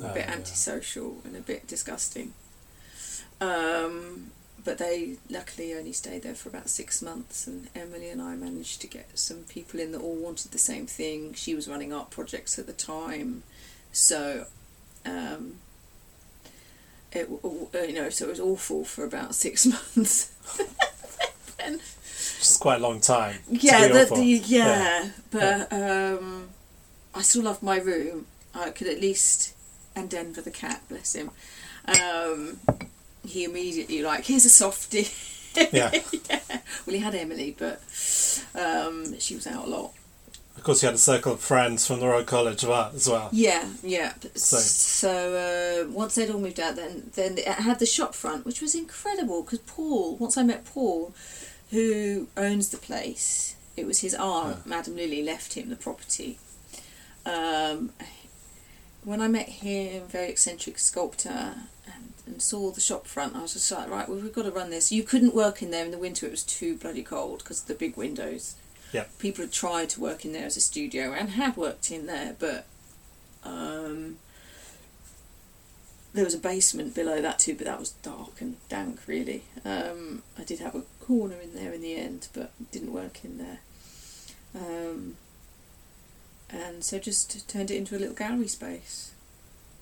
a Oh, bit yeah. antisocial and a bit disgusting. Um, but they luckily only stayed there for about six months, and Emily and I managed to get some people in that all wanted the same thing. She was running art projects at the time, so um, it w- you know so it was awful for about six months. Which is quite a long time. yeah, the, the, yeah, but um, I still loved my room. I could at least, and Denver the cat, bless him. Um, he immediately like, here's a softie. Yeah. yeah. Well, he had Emily, but um, she was out a lot. Of course, you had a circle of friends from the Royal College of Art as well. Yeah, yeah. So- So, uh, once they'd all moved out, then then it had the shop front, which was incredible because Paul. Once I met Paul, who owns the place, it was his aunt, Yeah. Madam Lily, left him the property. Um, when I met him, very eccentric sculptor, and, and saw the shop front, I was just like, right, well, we've got to run this. You couldn't work in there in the winter; it was too bloody cold because of the big windows. Yeah. People had tried to work in there as a studio and had worked in there, but um, there was a basement below that too, but that was dark and dank, really. Um, I did have a corner in there in the end, but didn't work in there. Um, and so just turned it into a little gallery space,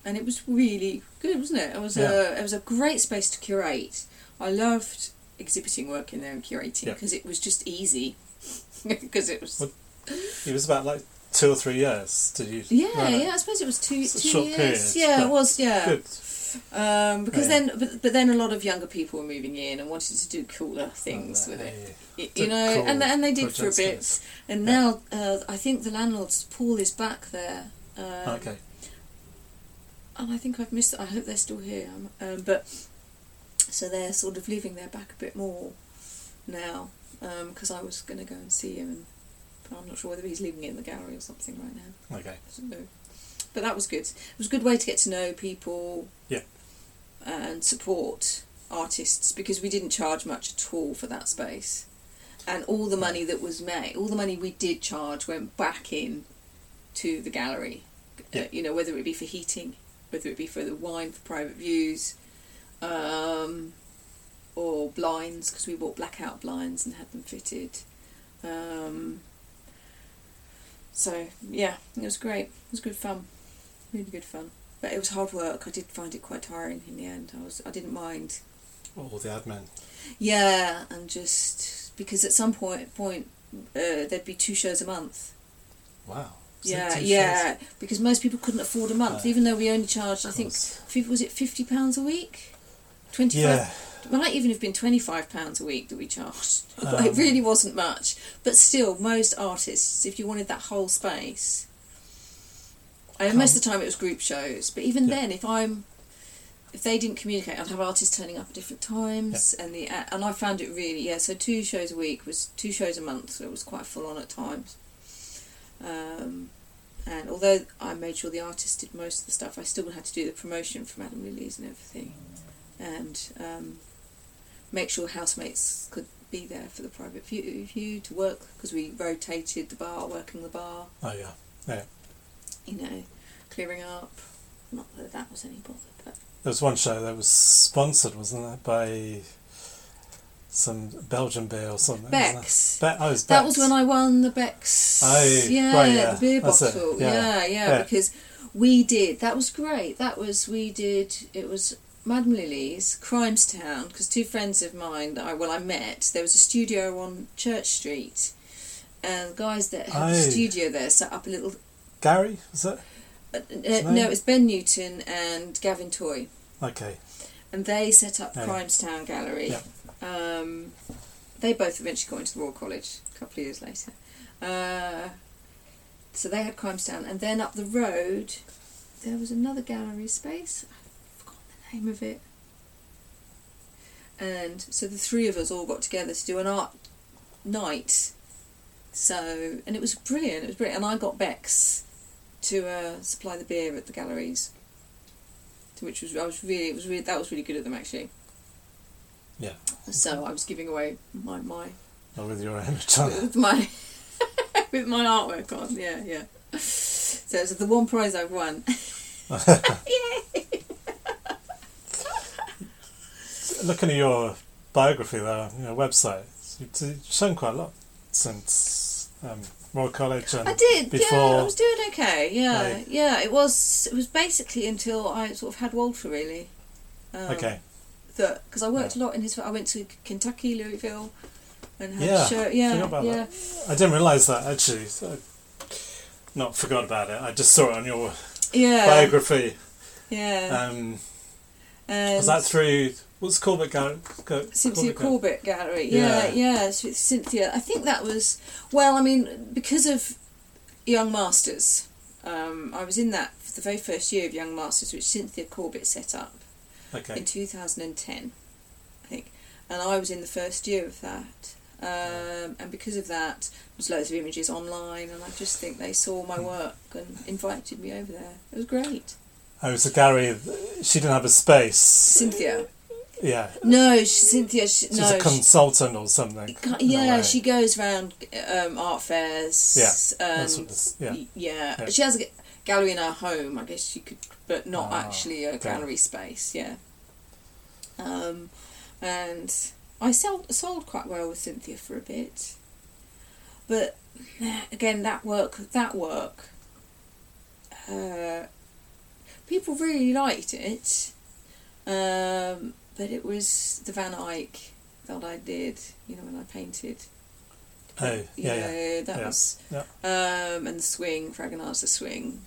and it was really good, wasn't it? It was Yeah. a it was a great space to curate. I loved exhibiting work in there and curating Yeah. because it was just easy. Because it was It was about like two or three years. Did you? yeah yeah I suppose it was two It's two years period, yeah it was yeah Good. um, because Yeah. then but, but then a lot of younger people were moving in and wanted to do cooler things Oh, with it hey. Y- The you know cool and and they did for a bit and Yeah. now uh, I think the landlord's Paul is back there um, okay. and I think I've missed I hope they're still here um, um, but so they're sort of living there back a bit more now because I was going to go and see him and but I'm not sure whether he's living in the gallery or something right now Okay. but that was good. It was a good way to get to know people. Yeah. And support artists because we didn't charge much at all for that space, and all the money that was made, all the money we did charge went back in to the gallery. Yeah. Uh, you know, whether it be for heating, whether it be for the wine for private views, um, or blinds because we bought blackout blinds and had them fitted. Um, so yeah, it was great. It was good fun, really good fun. But it was hard work. I did find it quite tiring in the end. I was I didn't mind. All the admin. Yeah, and just because at some point point uh, there'd be two shows a month. Wow. Was Yeah, yeah, because most people couldn't afford a month, No. even though we only charged. I think was it fifty pounds a week, twenty Yeah. five. It might even have been twenty five pounds a week that we charged. But it Um, really wasn't much. But still, most artists, if you wanted that whole space, and most of the time it was group shows. But even Yeah. then, if I'm if they didn't communicate, I'd have artists turning up at different times, and the and I found it really yeah. So two shows a week was two shows a month. So it was quite full on at times. Um, and although I made sure the artist did most of the stuff, I still had to do the promotion for Madame Lily's and everything, and um, make sure housemates could be there for the private view, view to work because we rotated the bar, working the bar, Oh yeah. Yeah. you know, clearing up. Not that that was any bother, but There was one show that was sponsored, wasn't it, by some Belgian beer or something. Beck's. Be- oh, was That was when I won the Beck's. Oh, yeah, right, yeah, the beer that's bottle. yeah, Yeah, yeah, yeah. because we did. That was great. That was we did. It was Madame Lily's, Crimestown, because two friends of mine that I well I met. There was a studio on Church Street, and guys that had Oh. the studio there set up a little. Gary, was it? Uh, uh, no, it's Ben Newton and Gavin Toy, Okay. and they set up Yeah. Crimestown Gallery. Um, they both eventually got into the Royal College a couple of years later. Uh, so they had Crimestown, and then up the road there was another gallery space. I've forgotten the name of it. And so the three of us all got together to do an art night. So and it was brilliant. It was brilliant, and I got Beck's to uh, supply the beer at the galleries. To which was I was really it was really that was really good of them actually. Yeah. So I was giving away my my Or with your on it. with my with my artwork on. Yeah, yeah. So it's the one prize I've won. Yay! Looking at your biography there, your website, you've, shown quite a lot since um, Royal College and I did. before. Yeah, I was doing okay. Yeah, Right. yeah. It was. It was basically until I sort of had Walter really. Um, okay, That because I worked a lot in his. I went to Kentucky, Louisville, and had Yeah, a show. forgot Yeah, yeah. I didn't realise that actually. So, not forgot about it. I just saw it on your Yeah, biography. yeah. Um, was that through? What's Corbett Gallery? Cynthia Corbett Gallery? Yeah. Yeah, yeah. Cynthia. I think that was well. I mean, because of Young Masters, um, I was in that for the very first year of Young Masters, which Cynthia Corbett set up. Okay. in 2010, I think, and I was in the first year of that. Um, and because of that, there's loads of images online, and I just think they saw my work and invited me over there. It was great. Oh, a gallery. She didn't have a space. Cynthia. Yeah. No, she, Cynthia. She, She's no, a consultant or something. she, in a yeah, way. she goes around um, art fairs. Yeah, and That's what this, yeah. yeah. Yeah. She has a gallery in her home, I guess you could, but not Ah, actually a gallery space. Yeah. Um, and I sold sold quite well with Cynthia for a bit, but again, that work that work, uh, people really liked it, um, but it was the Van Eyck that I did. You know, when I painted. Oh, You yeah, yeah. that yeah, was yeah. um, and the swing, Fragonard's the swing,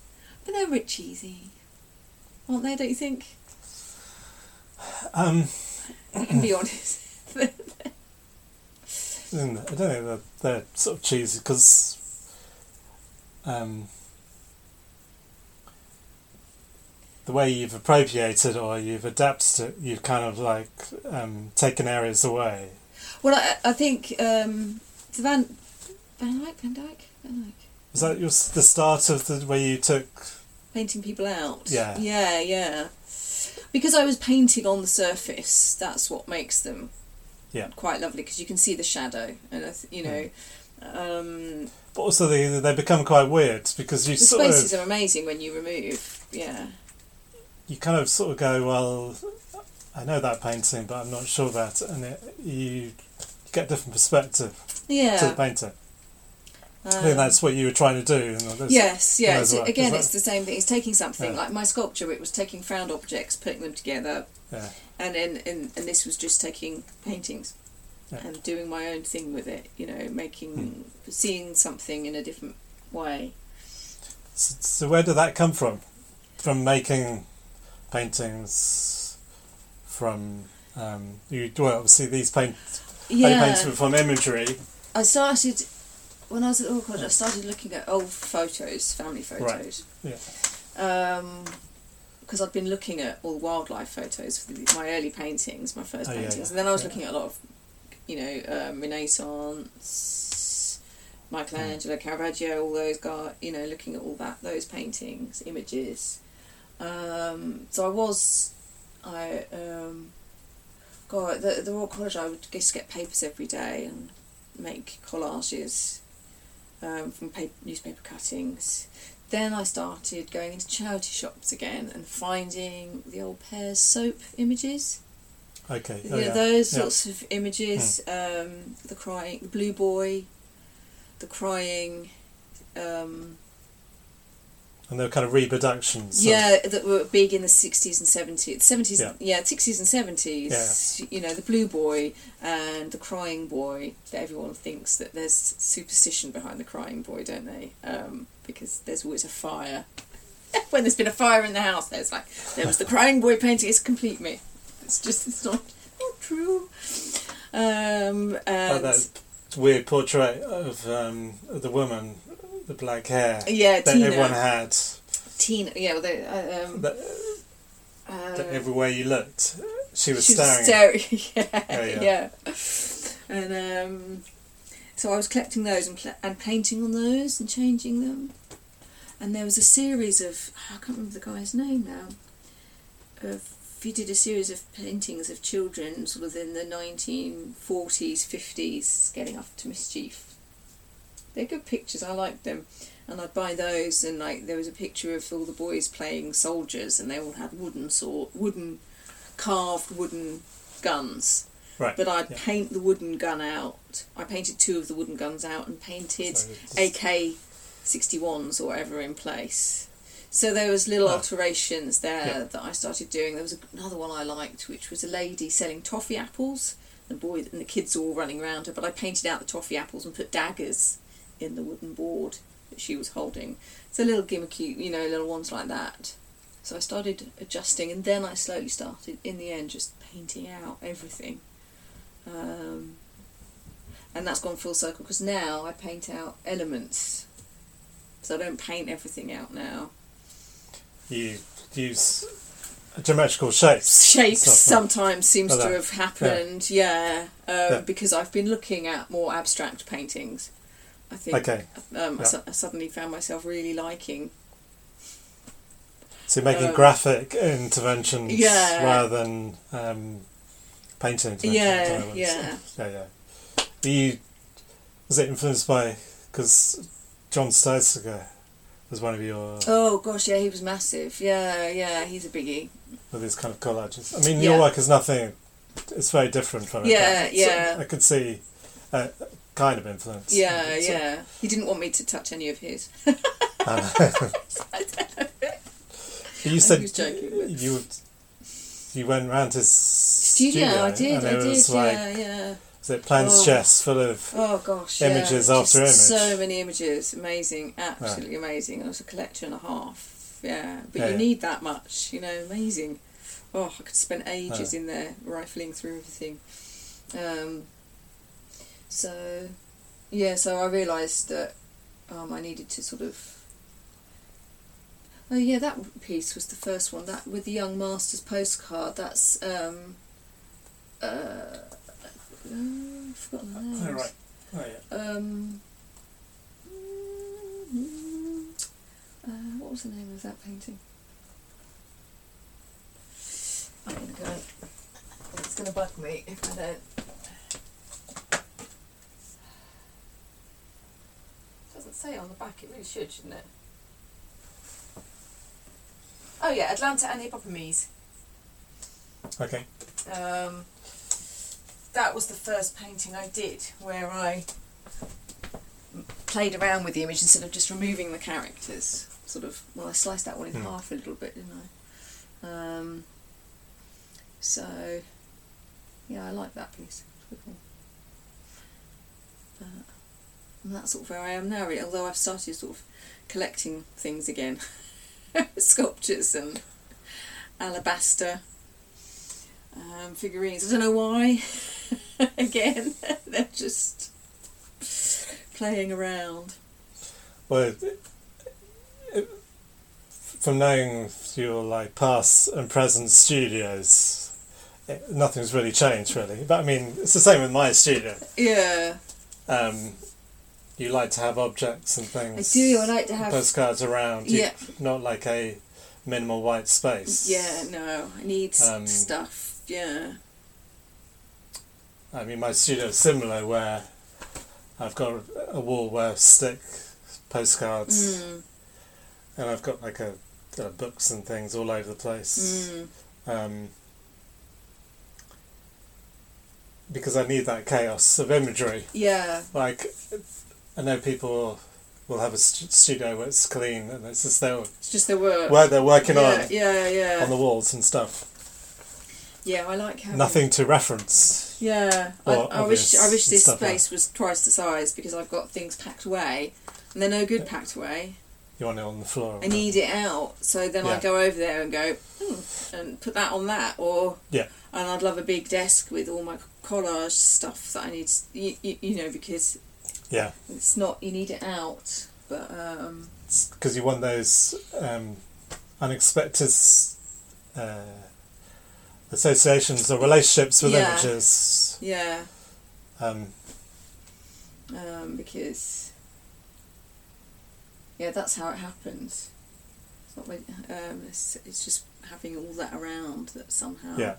but they're a bit cheesy, aren't they? Don't you think? Um, You can be honest. I don't think they're, they're sort of cheesy because um, the way you've appropriated or you've adapted it, you've kind of like um, taken areas away. well, I, I think um, the Van Van Eyck, Van Dyke, Van Eyck, Was that your, the start of the way you took? painting people out. Yeah. yeah, yeah. Because I was painting on the surface, that's what makes them Yeah. quite lovely because you can see the shadow, and you know. Um, But also they they become quite weird because you the sort spaces of are amazing when you remove. Yeah, you kind of sort of go well. I know that painting, but I'm not sure about that, and it, you get a different perspective to the painter. I Um, think that's what you were trying to do. Yes, yeah. It's, well. again, it's the same thing. It's taking something Yeah. like my sculpture. It was taking found objects, putting them together, Yeah. and then and, and this was just taking paintings Yeah. and doing my own thing with it. You know, making Hmm. seeing something in a different way. So, so where did that come from? From making paintings, from um, you well obviously these paint Yeah, paintings were from imagery. I started when I was at College. I started looking at old photos, family photos. Right. Yeah. Um, because I'd been looking at all wildlife photos for the, my early paintings, my first Oh, yeah, paintings, yeah, and then I was yeah. looking at a lot of, you know, um, Renaissance, Michelangelo, Caravaggio, all those guys, you know, looking at all that, those paintings, images. Um, so I was, I, um, God, at the, the Royal College, I would just get papers every day and make collages um, from paper, newspaper cuttings. Then I started going into charity shops again and finding the old Pears soap images. Okay. Oh, know, yeah. those Yeah. sorts of images. Um, the crying, the blue boy, the crying. Um, And they were kind of reproductions. of- yeah, that were big in the sixties and seventies. Seventies, Yeah. yeah, sixties and seventies. Yeah. You know, the blue boy and the crying boy. That everyone thinks that there's superstition behind the crying boy, don't they? Um, because there's always a fire. when there's been a fire in the house, there's like there was the crying boy painting. It's complete myth. It's just it's not not true. Um, and that weird portrait of um, the woman, the black hair yeah, that Tina, everyone had. Tina, yeah, well, they, uh, um, That, uh, that everywhere you looked, she was she staring. was staring. yeah, Oh, yeah. yeah. And um, so I was collecting those and, and painting on those and changing them. And there was a series of I can't remember the guy's name now. Of he did a series of paintings of children, sort of in the nineteen forties, fifties, getting up to mischief. They're good pictures. I liked them, and I'd buy those. And like there was a picture of all the boys playing soldiers, and they all had wooden sword, wooden carved wooden guns. Right. But I'd yeah. paint the wooden gun out. I painted two of the wooden guns out and painted So AK 61s or whatever in place. So there was little Ah. alterations there Yeah. that I started doing. There was another one I liked, which was a lady selling toffee apples. The boy and the kids all running around her, but I painted out the toffee apples and put daggers in the wooden board that she was holding. So little gimmicky, you know, little ones like that. So I started adjusting, and then I slowly started, in the end, just painting out everything. Um, and that's gone full circle because now I paint out elements. So I don't paint everything out now. You use geometrical shapes. Shapes like- sometimes seems to have happened, yeah, um, Yeah. because I've been looking at more abstract paintings. I think Okay. um, I Yeah. su- I suddenly found myself really liking. So you're making Um, graphic interventions Yeah. rather than um, painting interventions. Yeah, at the moment. yeah. yeah, yeah. Are you was it influenced by because John Stezaker was one of your Oh gosh, yeah, he was massive. Yeah, yeah, he's a biggie. with his kind of collages. I mean, Yeah. your work is nothing. It's very different from it. Yeah, yeah. I could see a kind of influence. Yeah, So- yeah. He didn't want me to touch any of his. you said was joking, you you went round his Studio, studio, I did, I did, like yeah, yeah. was it plans Oh. chests full of Oh gosh, Images yeah. after Just image. So many images, amazing, absolutely amazing. And it was a collection and a half. Yeah, but Yeah, you yeah. need that much, you know, amazing. Oh, I could spend ages in there rifling through everything. Um, so, yeah, so I realised that um, I needed to sort of. Oh yeah, that piece was the first one. That with the young masters postcard. That's um, uh, uh, I've forgotten the names. Oh, right. Oh, yeah. Um, uh, what was the name of that painting? I'm gonna go. It's gonna bug me if I don't. Say on the back. It really should, shouldn't it? Oh yeah, Atalanta and Hippomenes. Okay. Um, that was the first painting I did where I played around with the image instead of just removing the characters. Sort of, well, I sliced that one in Hmm. half a little bit, didn't I? Um, so, yeah, I like that piece. It's cool. Uh, and that's sort of where I am now, really, although I've started sort of collecting things again sculptures and alabaster um, figurines. I don't know why. Again, they're just playing around. Well, it, it, from knowing your like past and present studios, it, nothing's really changed really. But I mean, it's the same with my studio. Yeah, Um, you like to have objects and things. I do. I like to have. postcards around. You- Yeah. Not like a minimal white space. Yeah, no, I need Um, stuff. Yeah, I mean, my studio is similar where I've got a wall where I stick postcards, mm, and I've got like a uh, books and things all over the place. mm, Um, because I need that chaos of imagery. yeah, Like, I know people will have a st- studio where it's clean and it's just their, it's just the work. where they're working yeah, on yeah, yeah, on the walls and stuff. yeah. I like having Nothing to reference. Yeah, I, I wish I wish this yeah. space was twice the size because I've got things packed away, and they're no good packed away. You want it on the floor. I need it out, so then I Yeah. go over there and go hmm, and put that on that, or Yeah. And I'd love a big desk with all my collage stuff that I need, you, you, you know, because Yeah, it's not you need it out, but um, because you want those um, unexpected uh, associations or relationships with Yeah. images. yeah, Um, um, because yeah, that's how it happens. It's not when, um, it's, it's just having all that around that somehow. yeah,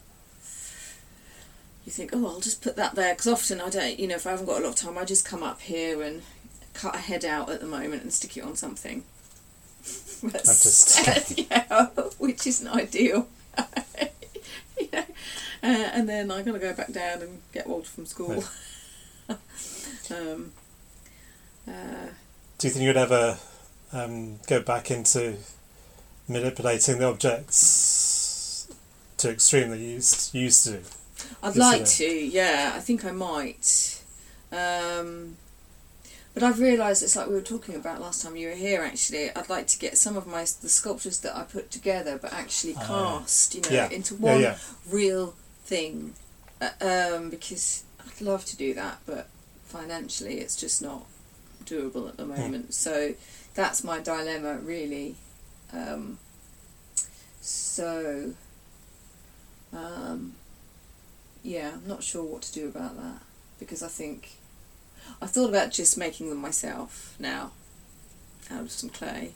you think, oh, I'll just put that there because often I don't, you know, if I haven't got a lot of time, I just come up here and cut a head out at the moment and stick it on something. That's- just- yeah, which isn't ideal. you know, Uh, and then I gotta go back down and get Walter from school. um, uh, Do you think you'd ever um, go back into manipulating the objects to extreme that you used, used to? I'd like to, yeah. I think I might. Um, but I've realised it's like we were talking about last time you were here. Actually, I'd like to get some of my the sculptures that I put together, but actually Ah. cast, you know, Yeah. into one yeah. real thing. Uh, um, because I'd love to do that, but financially, it's just not doable at the Hmm. moment. So that's my dilemma, really. Um, so. Um, yeah, I'm not sure what to do about that because I think I thought about just making them myself now out of some clay.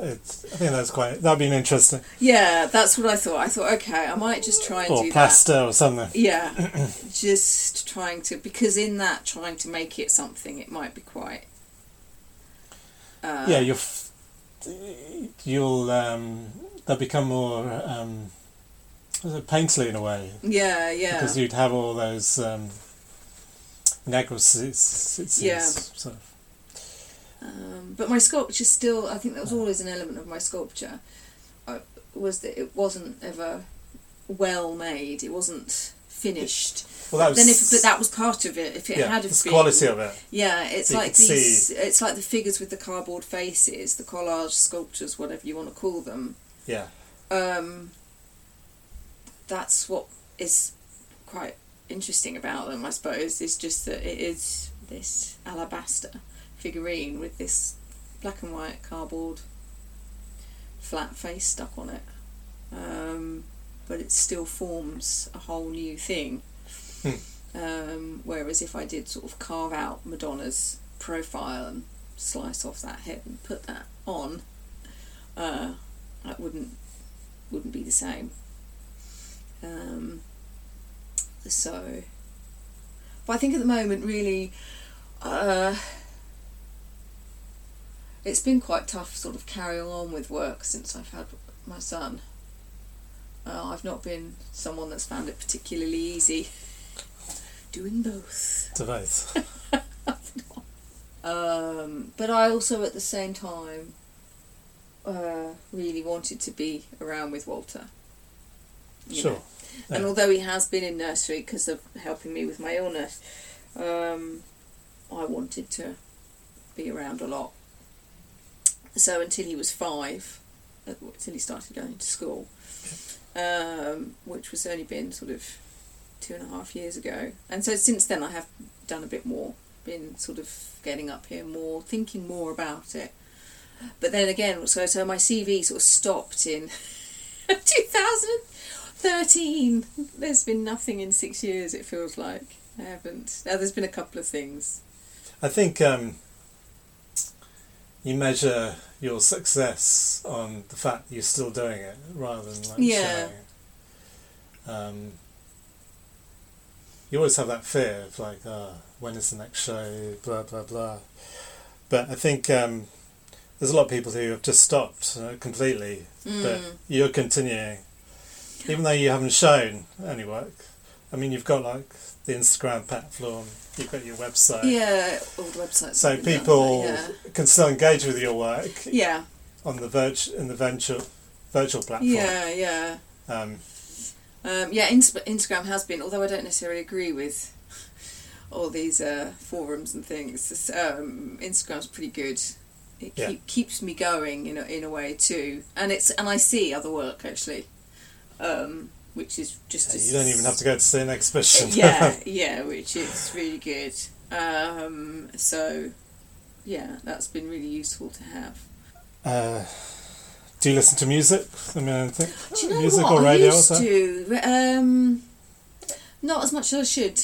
It's, I think that's quite. That'd be an interesting. Yeah, that's what I thought. I thought, okay, I might just try and Or do plaster or something. Yeah, just trying to because in that trying to make it something, it might be quite. Uh, yeah, you'll. You'll. Um, they'll become more. Um, painterly in a way Yeah, yeah. because you'd have all those um. Yeah. Sort of. Um, but my sculpture still, I think that was always an element of my sculpture, uh, was that it wasn't ever well made. It wasn't finished. Well, that was. then if but that was part of it. If it yeah, had a been, quality of it. yeah, it's So like these. It's like the figures with the cardboard faces, the collage sculptures, whatever you want to call them. Yeah. Um, that's what is quite interesting about them, I suppose. Is just that it is this alabaster figurine with this black and white cardboard flat face stuck on it. Um, but it still forms a whole new thing. Hmm. Um, whereas if I did sort of carve out Madonna's profile and slice off that head and put that on, uh, that wouldn't wouldn't be the same. Um, so, but I think at the moment, really, uh, it's been quite tough, sort of carrying on with work since I've had my son. Uh, I've not been someone that's found it particularly easy doing both. To both. Um, but I also, at the same time, uh, really wanted to be around with Walter. Sure. know. And Yeah. although he has been in nursery because of helping me with my illness, um, I wanted to be around a lot. So until he was five, uh, until he started going to school, um, which was only been sort of two and a half years ago. And so since then, I have done a bit more, been sort of getting up here more, thinking more about it. But then again, so so my CV sort of stopped in 2013. There's been nothing in six years. It feels like I haven't. Now there's been a couple of things. I think um, you measure your success on the fact you're still doing it rather than like Yeah. Um, you always have that fear of like, uh, when is the next show? Blah blah blah. But I think um, there's a lot of people who have just stopped uh, completely, but Mm. you're continuing, even though you haven't shown any work. I mean, you've got like the Instagram platform, you've got your website. Yeah, all the websites. So have been done, people can still engage with your work Yeah, on the virtu- in the virtual virtual platform. yeah, yeah. Um, Um, yeah, Ins- Instagram has been, although I don't necessarily agree with all these uh, forums and things. Um, Instagram's pretty good. It Yeah. keep, keeps me going in a, in a way too, and it's and I see other work actually, um, which is just as you don't even have to go to see an exhibition. yeah, yeah, which is really good. Um, so yeah, that's been really useful to have. uh, do you listen to music? I mean, I think Do you know music what? or I radio or used to. Um, not as much as I should.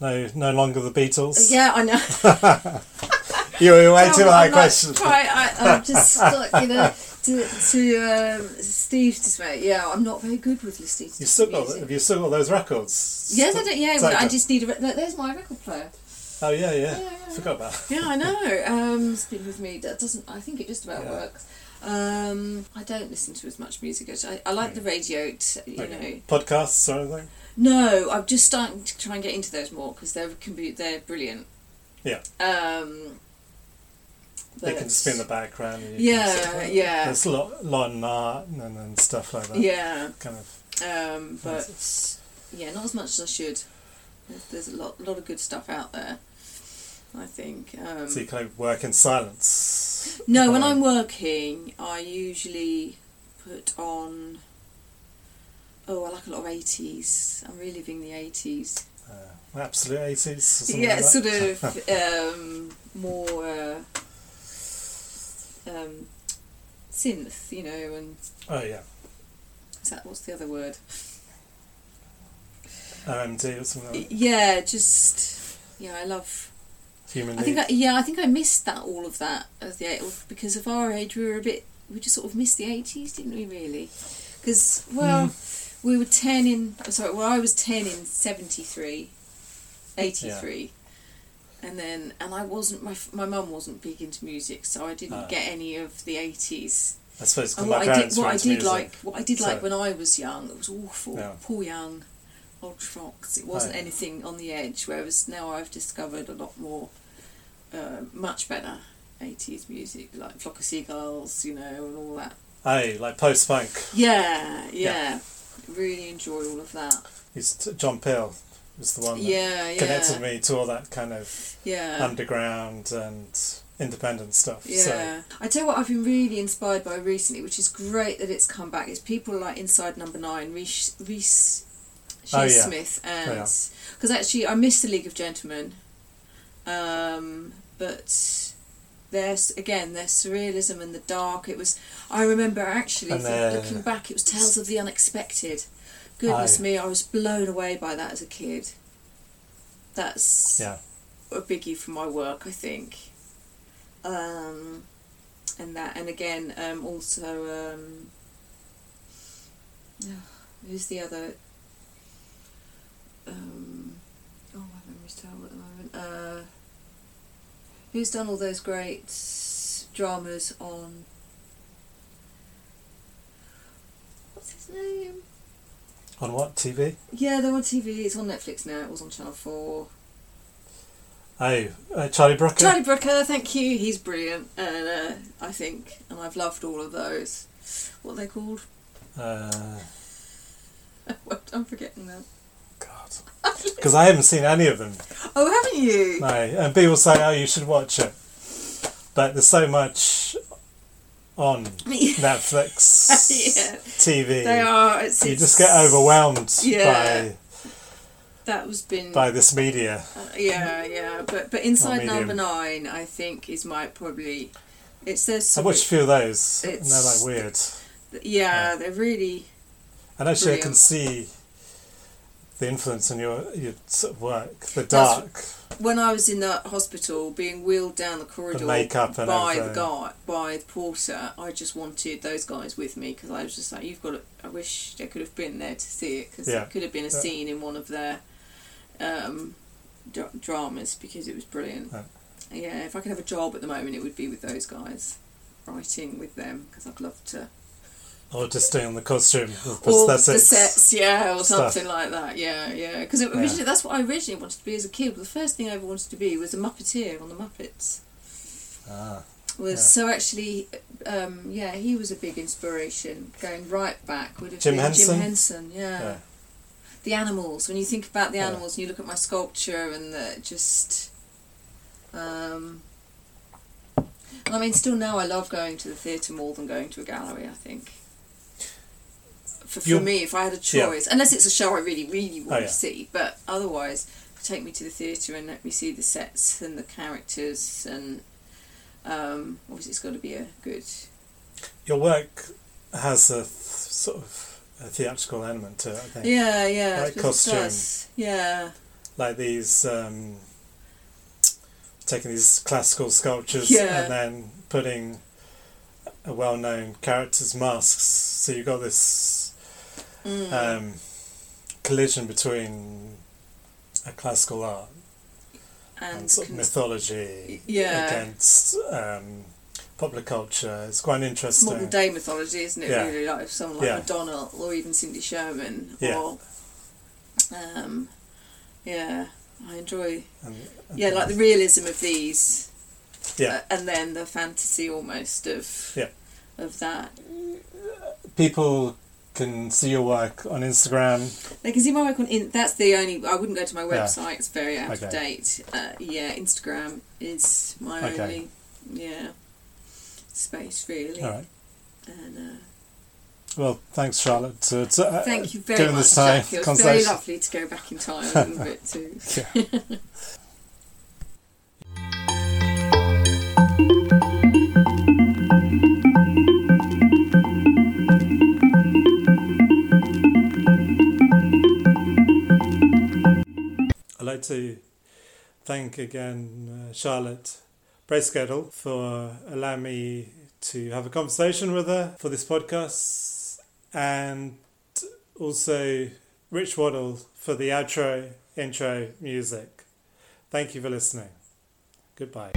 No, no longer the Beatles. Yeah, I know. You were way too high question. Like, I, I'm just stuck, you know, to, to um, Steve's dismay. Yeah, I'm not very good with listening to You still got have you still got those records? Yes, I do. Yeah, well, I just need a. Re- there's my record player. Oh yeah, yeah. Yeah, Forgot about. Yeah, I know. Um, it's been with me. That doesn't. I think it just about Yeah. works. Um, I don't listen to as much music as I, I like the radio. T- you Okay. know, Podcasts or anything? no, I'm just starting to try and get into those more because they're can be they're brilliant. Yeah. Um, They can just be in the background. And Yeah, yeah. There's a lot, lot of art and, and stuff like that. Yeah, Kind of. um, but yeah, not as much as I should. There's, there's a lot, lot of good stuff out there. I think. Um, So you kind of work in silence. no, when I'm working, I usually put on. Oh, I like a lot of eighties. I'm reliving the eighties. Uh, absolute 80s. Yeah, like sort of um, more uh, um, synth, you know, and Oh, yeah. is that what's the other word? OMD or something like that. Yeah, just yeah, I love. Human I think I, yeah, I think I missed that all of that as the because of our age. We were a bit. We just sort of missed the eighties, didn't we? Really, because well, we were ten in. Sorry, well, I was ten in 73, 83. And then, and I wasn't. My my mum wasn't big into music, so I didn't Ah. get any of the eighties. I suppose And what I did, what I did music. like, what I did like when I was young, it was awful. Yeah. Paul Young, Old Fox. It wasn't Oh, yeah. anything on the edge. Whereas now I've discovered a lot more, uh, much better eighties music, like Flock of Seagulls, you know, and all that. Hey, like post punk. Yeah, yeah, Yeah. Really enjoy all of that. It's John Peel was the one that Yeah, yeah, connected me to all that kind of yeah. underground and independent stuff. So I tell you what I've been really inspired by recently, which is great that it's come back. Is people like Inside Number Nine, Reece, Reece Oh, yeah. Smith, and Yeah. because actually I missed the League of Gentlemen, um, but there's again their surrealism and the dark. It was I remember actually And looking back, it was Tales of the Unexpected. Goodness me, I was blown away by that as a kid. That's yeah, a biggie for my work, I think. Um, and that, and again, um, also, um, who's the other? Um, oh, my memory's terrible at the moment. Uh, who's done all those great dramas on? What's his name? On what TV? Yeah, they're on TV. It's on Netflix now. It was on Channel Four. Oh, uh, Charlie Brooker. Charlie Brooker, thank you. He's brilliant, and uh, I think, and I've loved all of those. What are they called? Uh, I'm forgetting them. God, because I haven't seen any of them. Oh, haven't you? No, and people say, "Oh, you should watch it," but there's so much on Netflix, Yeah. TV. They are. It's, You it's- just get overwhelmed Yeah. That was been. by by this media. uh, yeah, yeah, but but inside number nine, I think is my probably. It's their. I watched a few of those, and they're like weird. yeah, they're really. And actually, I can see the influence on your your sort of work. The That's- dark, When I was in the hospital, being wheeled down the corridor and by the guy, by the porter, I just wanted those guys with me because I was just like, "You've got to." I wish they could have been there to see it because Yeah. it could have been a Yeah. scene in one of their um, dra- dramas because it was brilliant. Yeah. Yeah, if I could have a job at the moment, it would be with those guys, writing with them because I'd love to. Or just doing the costume, the Or the sets, yeah, or stuff. something like that. Yeah, yeah. Because originally, that's what I originally wanted to be as a kid. The first thing I ever wanted to be was a Muppeteer on the Muppets. Ah, was Yeah. so actually um, yeah he was a big inspiration going right back would have Jim been Henson? Jim Henson yeah. Yeah. the animals when you think about the Yeah. animals and you look at my sculpture and the just um, I mean still now I love going to the theatre more than going to a gallery I think for, for me if I had a Yeah. choice unless it's a show I really really want Oh, to see but otherwise take me to the theatre and let me see the sets and the characters and um, obviously it's got to be a good your work has a th- sort of a theatrical element to it. I think, yeah yeah Like costume. yeah like these, um, taking these classical sculptures Yeah. and then putting a well-known character's masks. So you've got this Mm. um, collision between a classical art and, and sort of mythology yeah against um, popular culture. It's quite interesting. modern day mythology, isn't it? Yeah. Really, like someone like Yeah. Madonna or even Cindy Sherman, Yeah. or um, yeah, I enjoy And- yeah, like the realism of these, Yeah. uh, and then the fantasy almost of Yeah. of that. people can see your work on Instagram. They can see my work on. In, that's the only. I wouldn't go to my Yeah. website. It's very out Okay. of date. Uh, yeah, Instagram is my Okay. only. Yeah, space really. All right. And uh, Well, thanks, Charlotte. To, to, uh, thank you very much, this time. It was very lovely to go back in time a little bit too. Yeah. to thank again uh, Charlotte Bracegirdle for allowing me to have a conversation with her for this podcast and also Rich Waddle for the outro, intro music. Thank you for listening. Goodbye.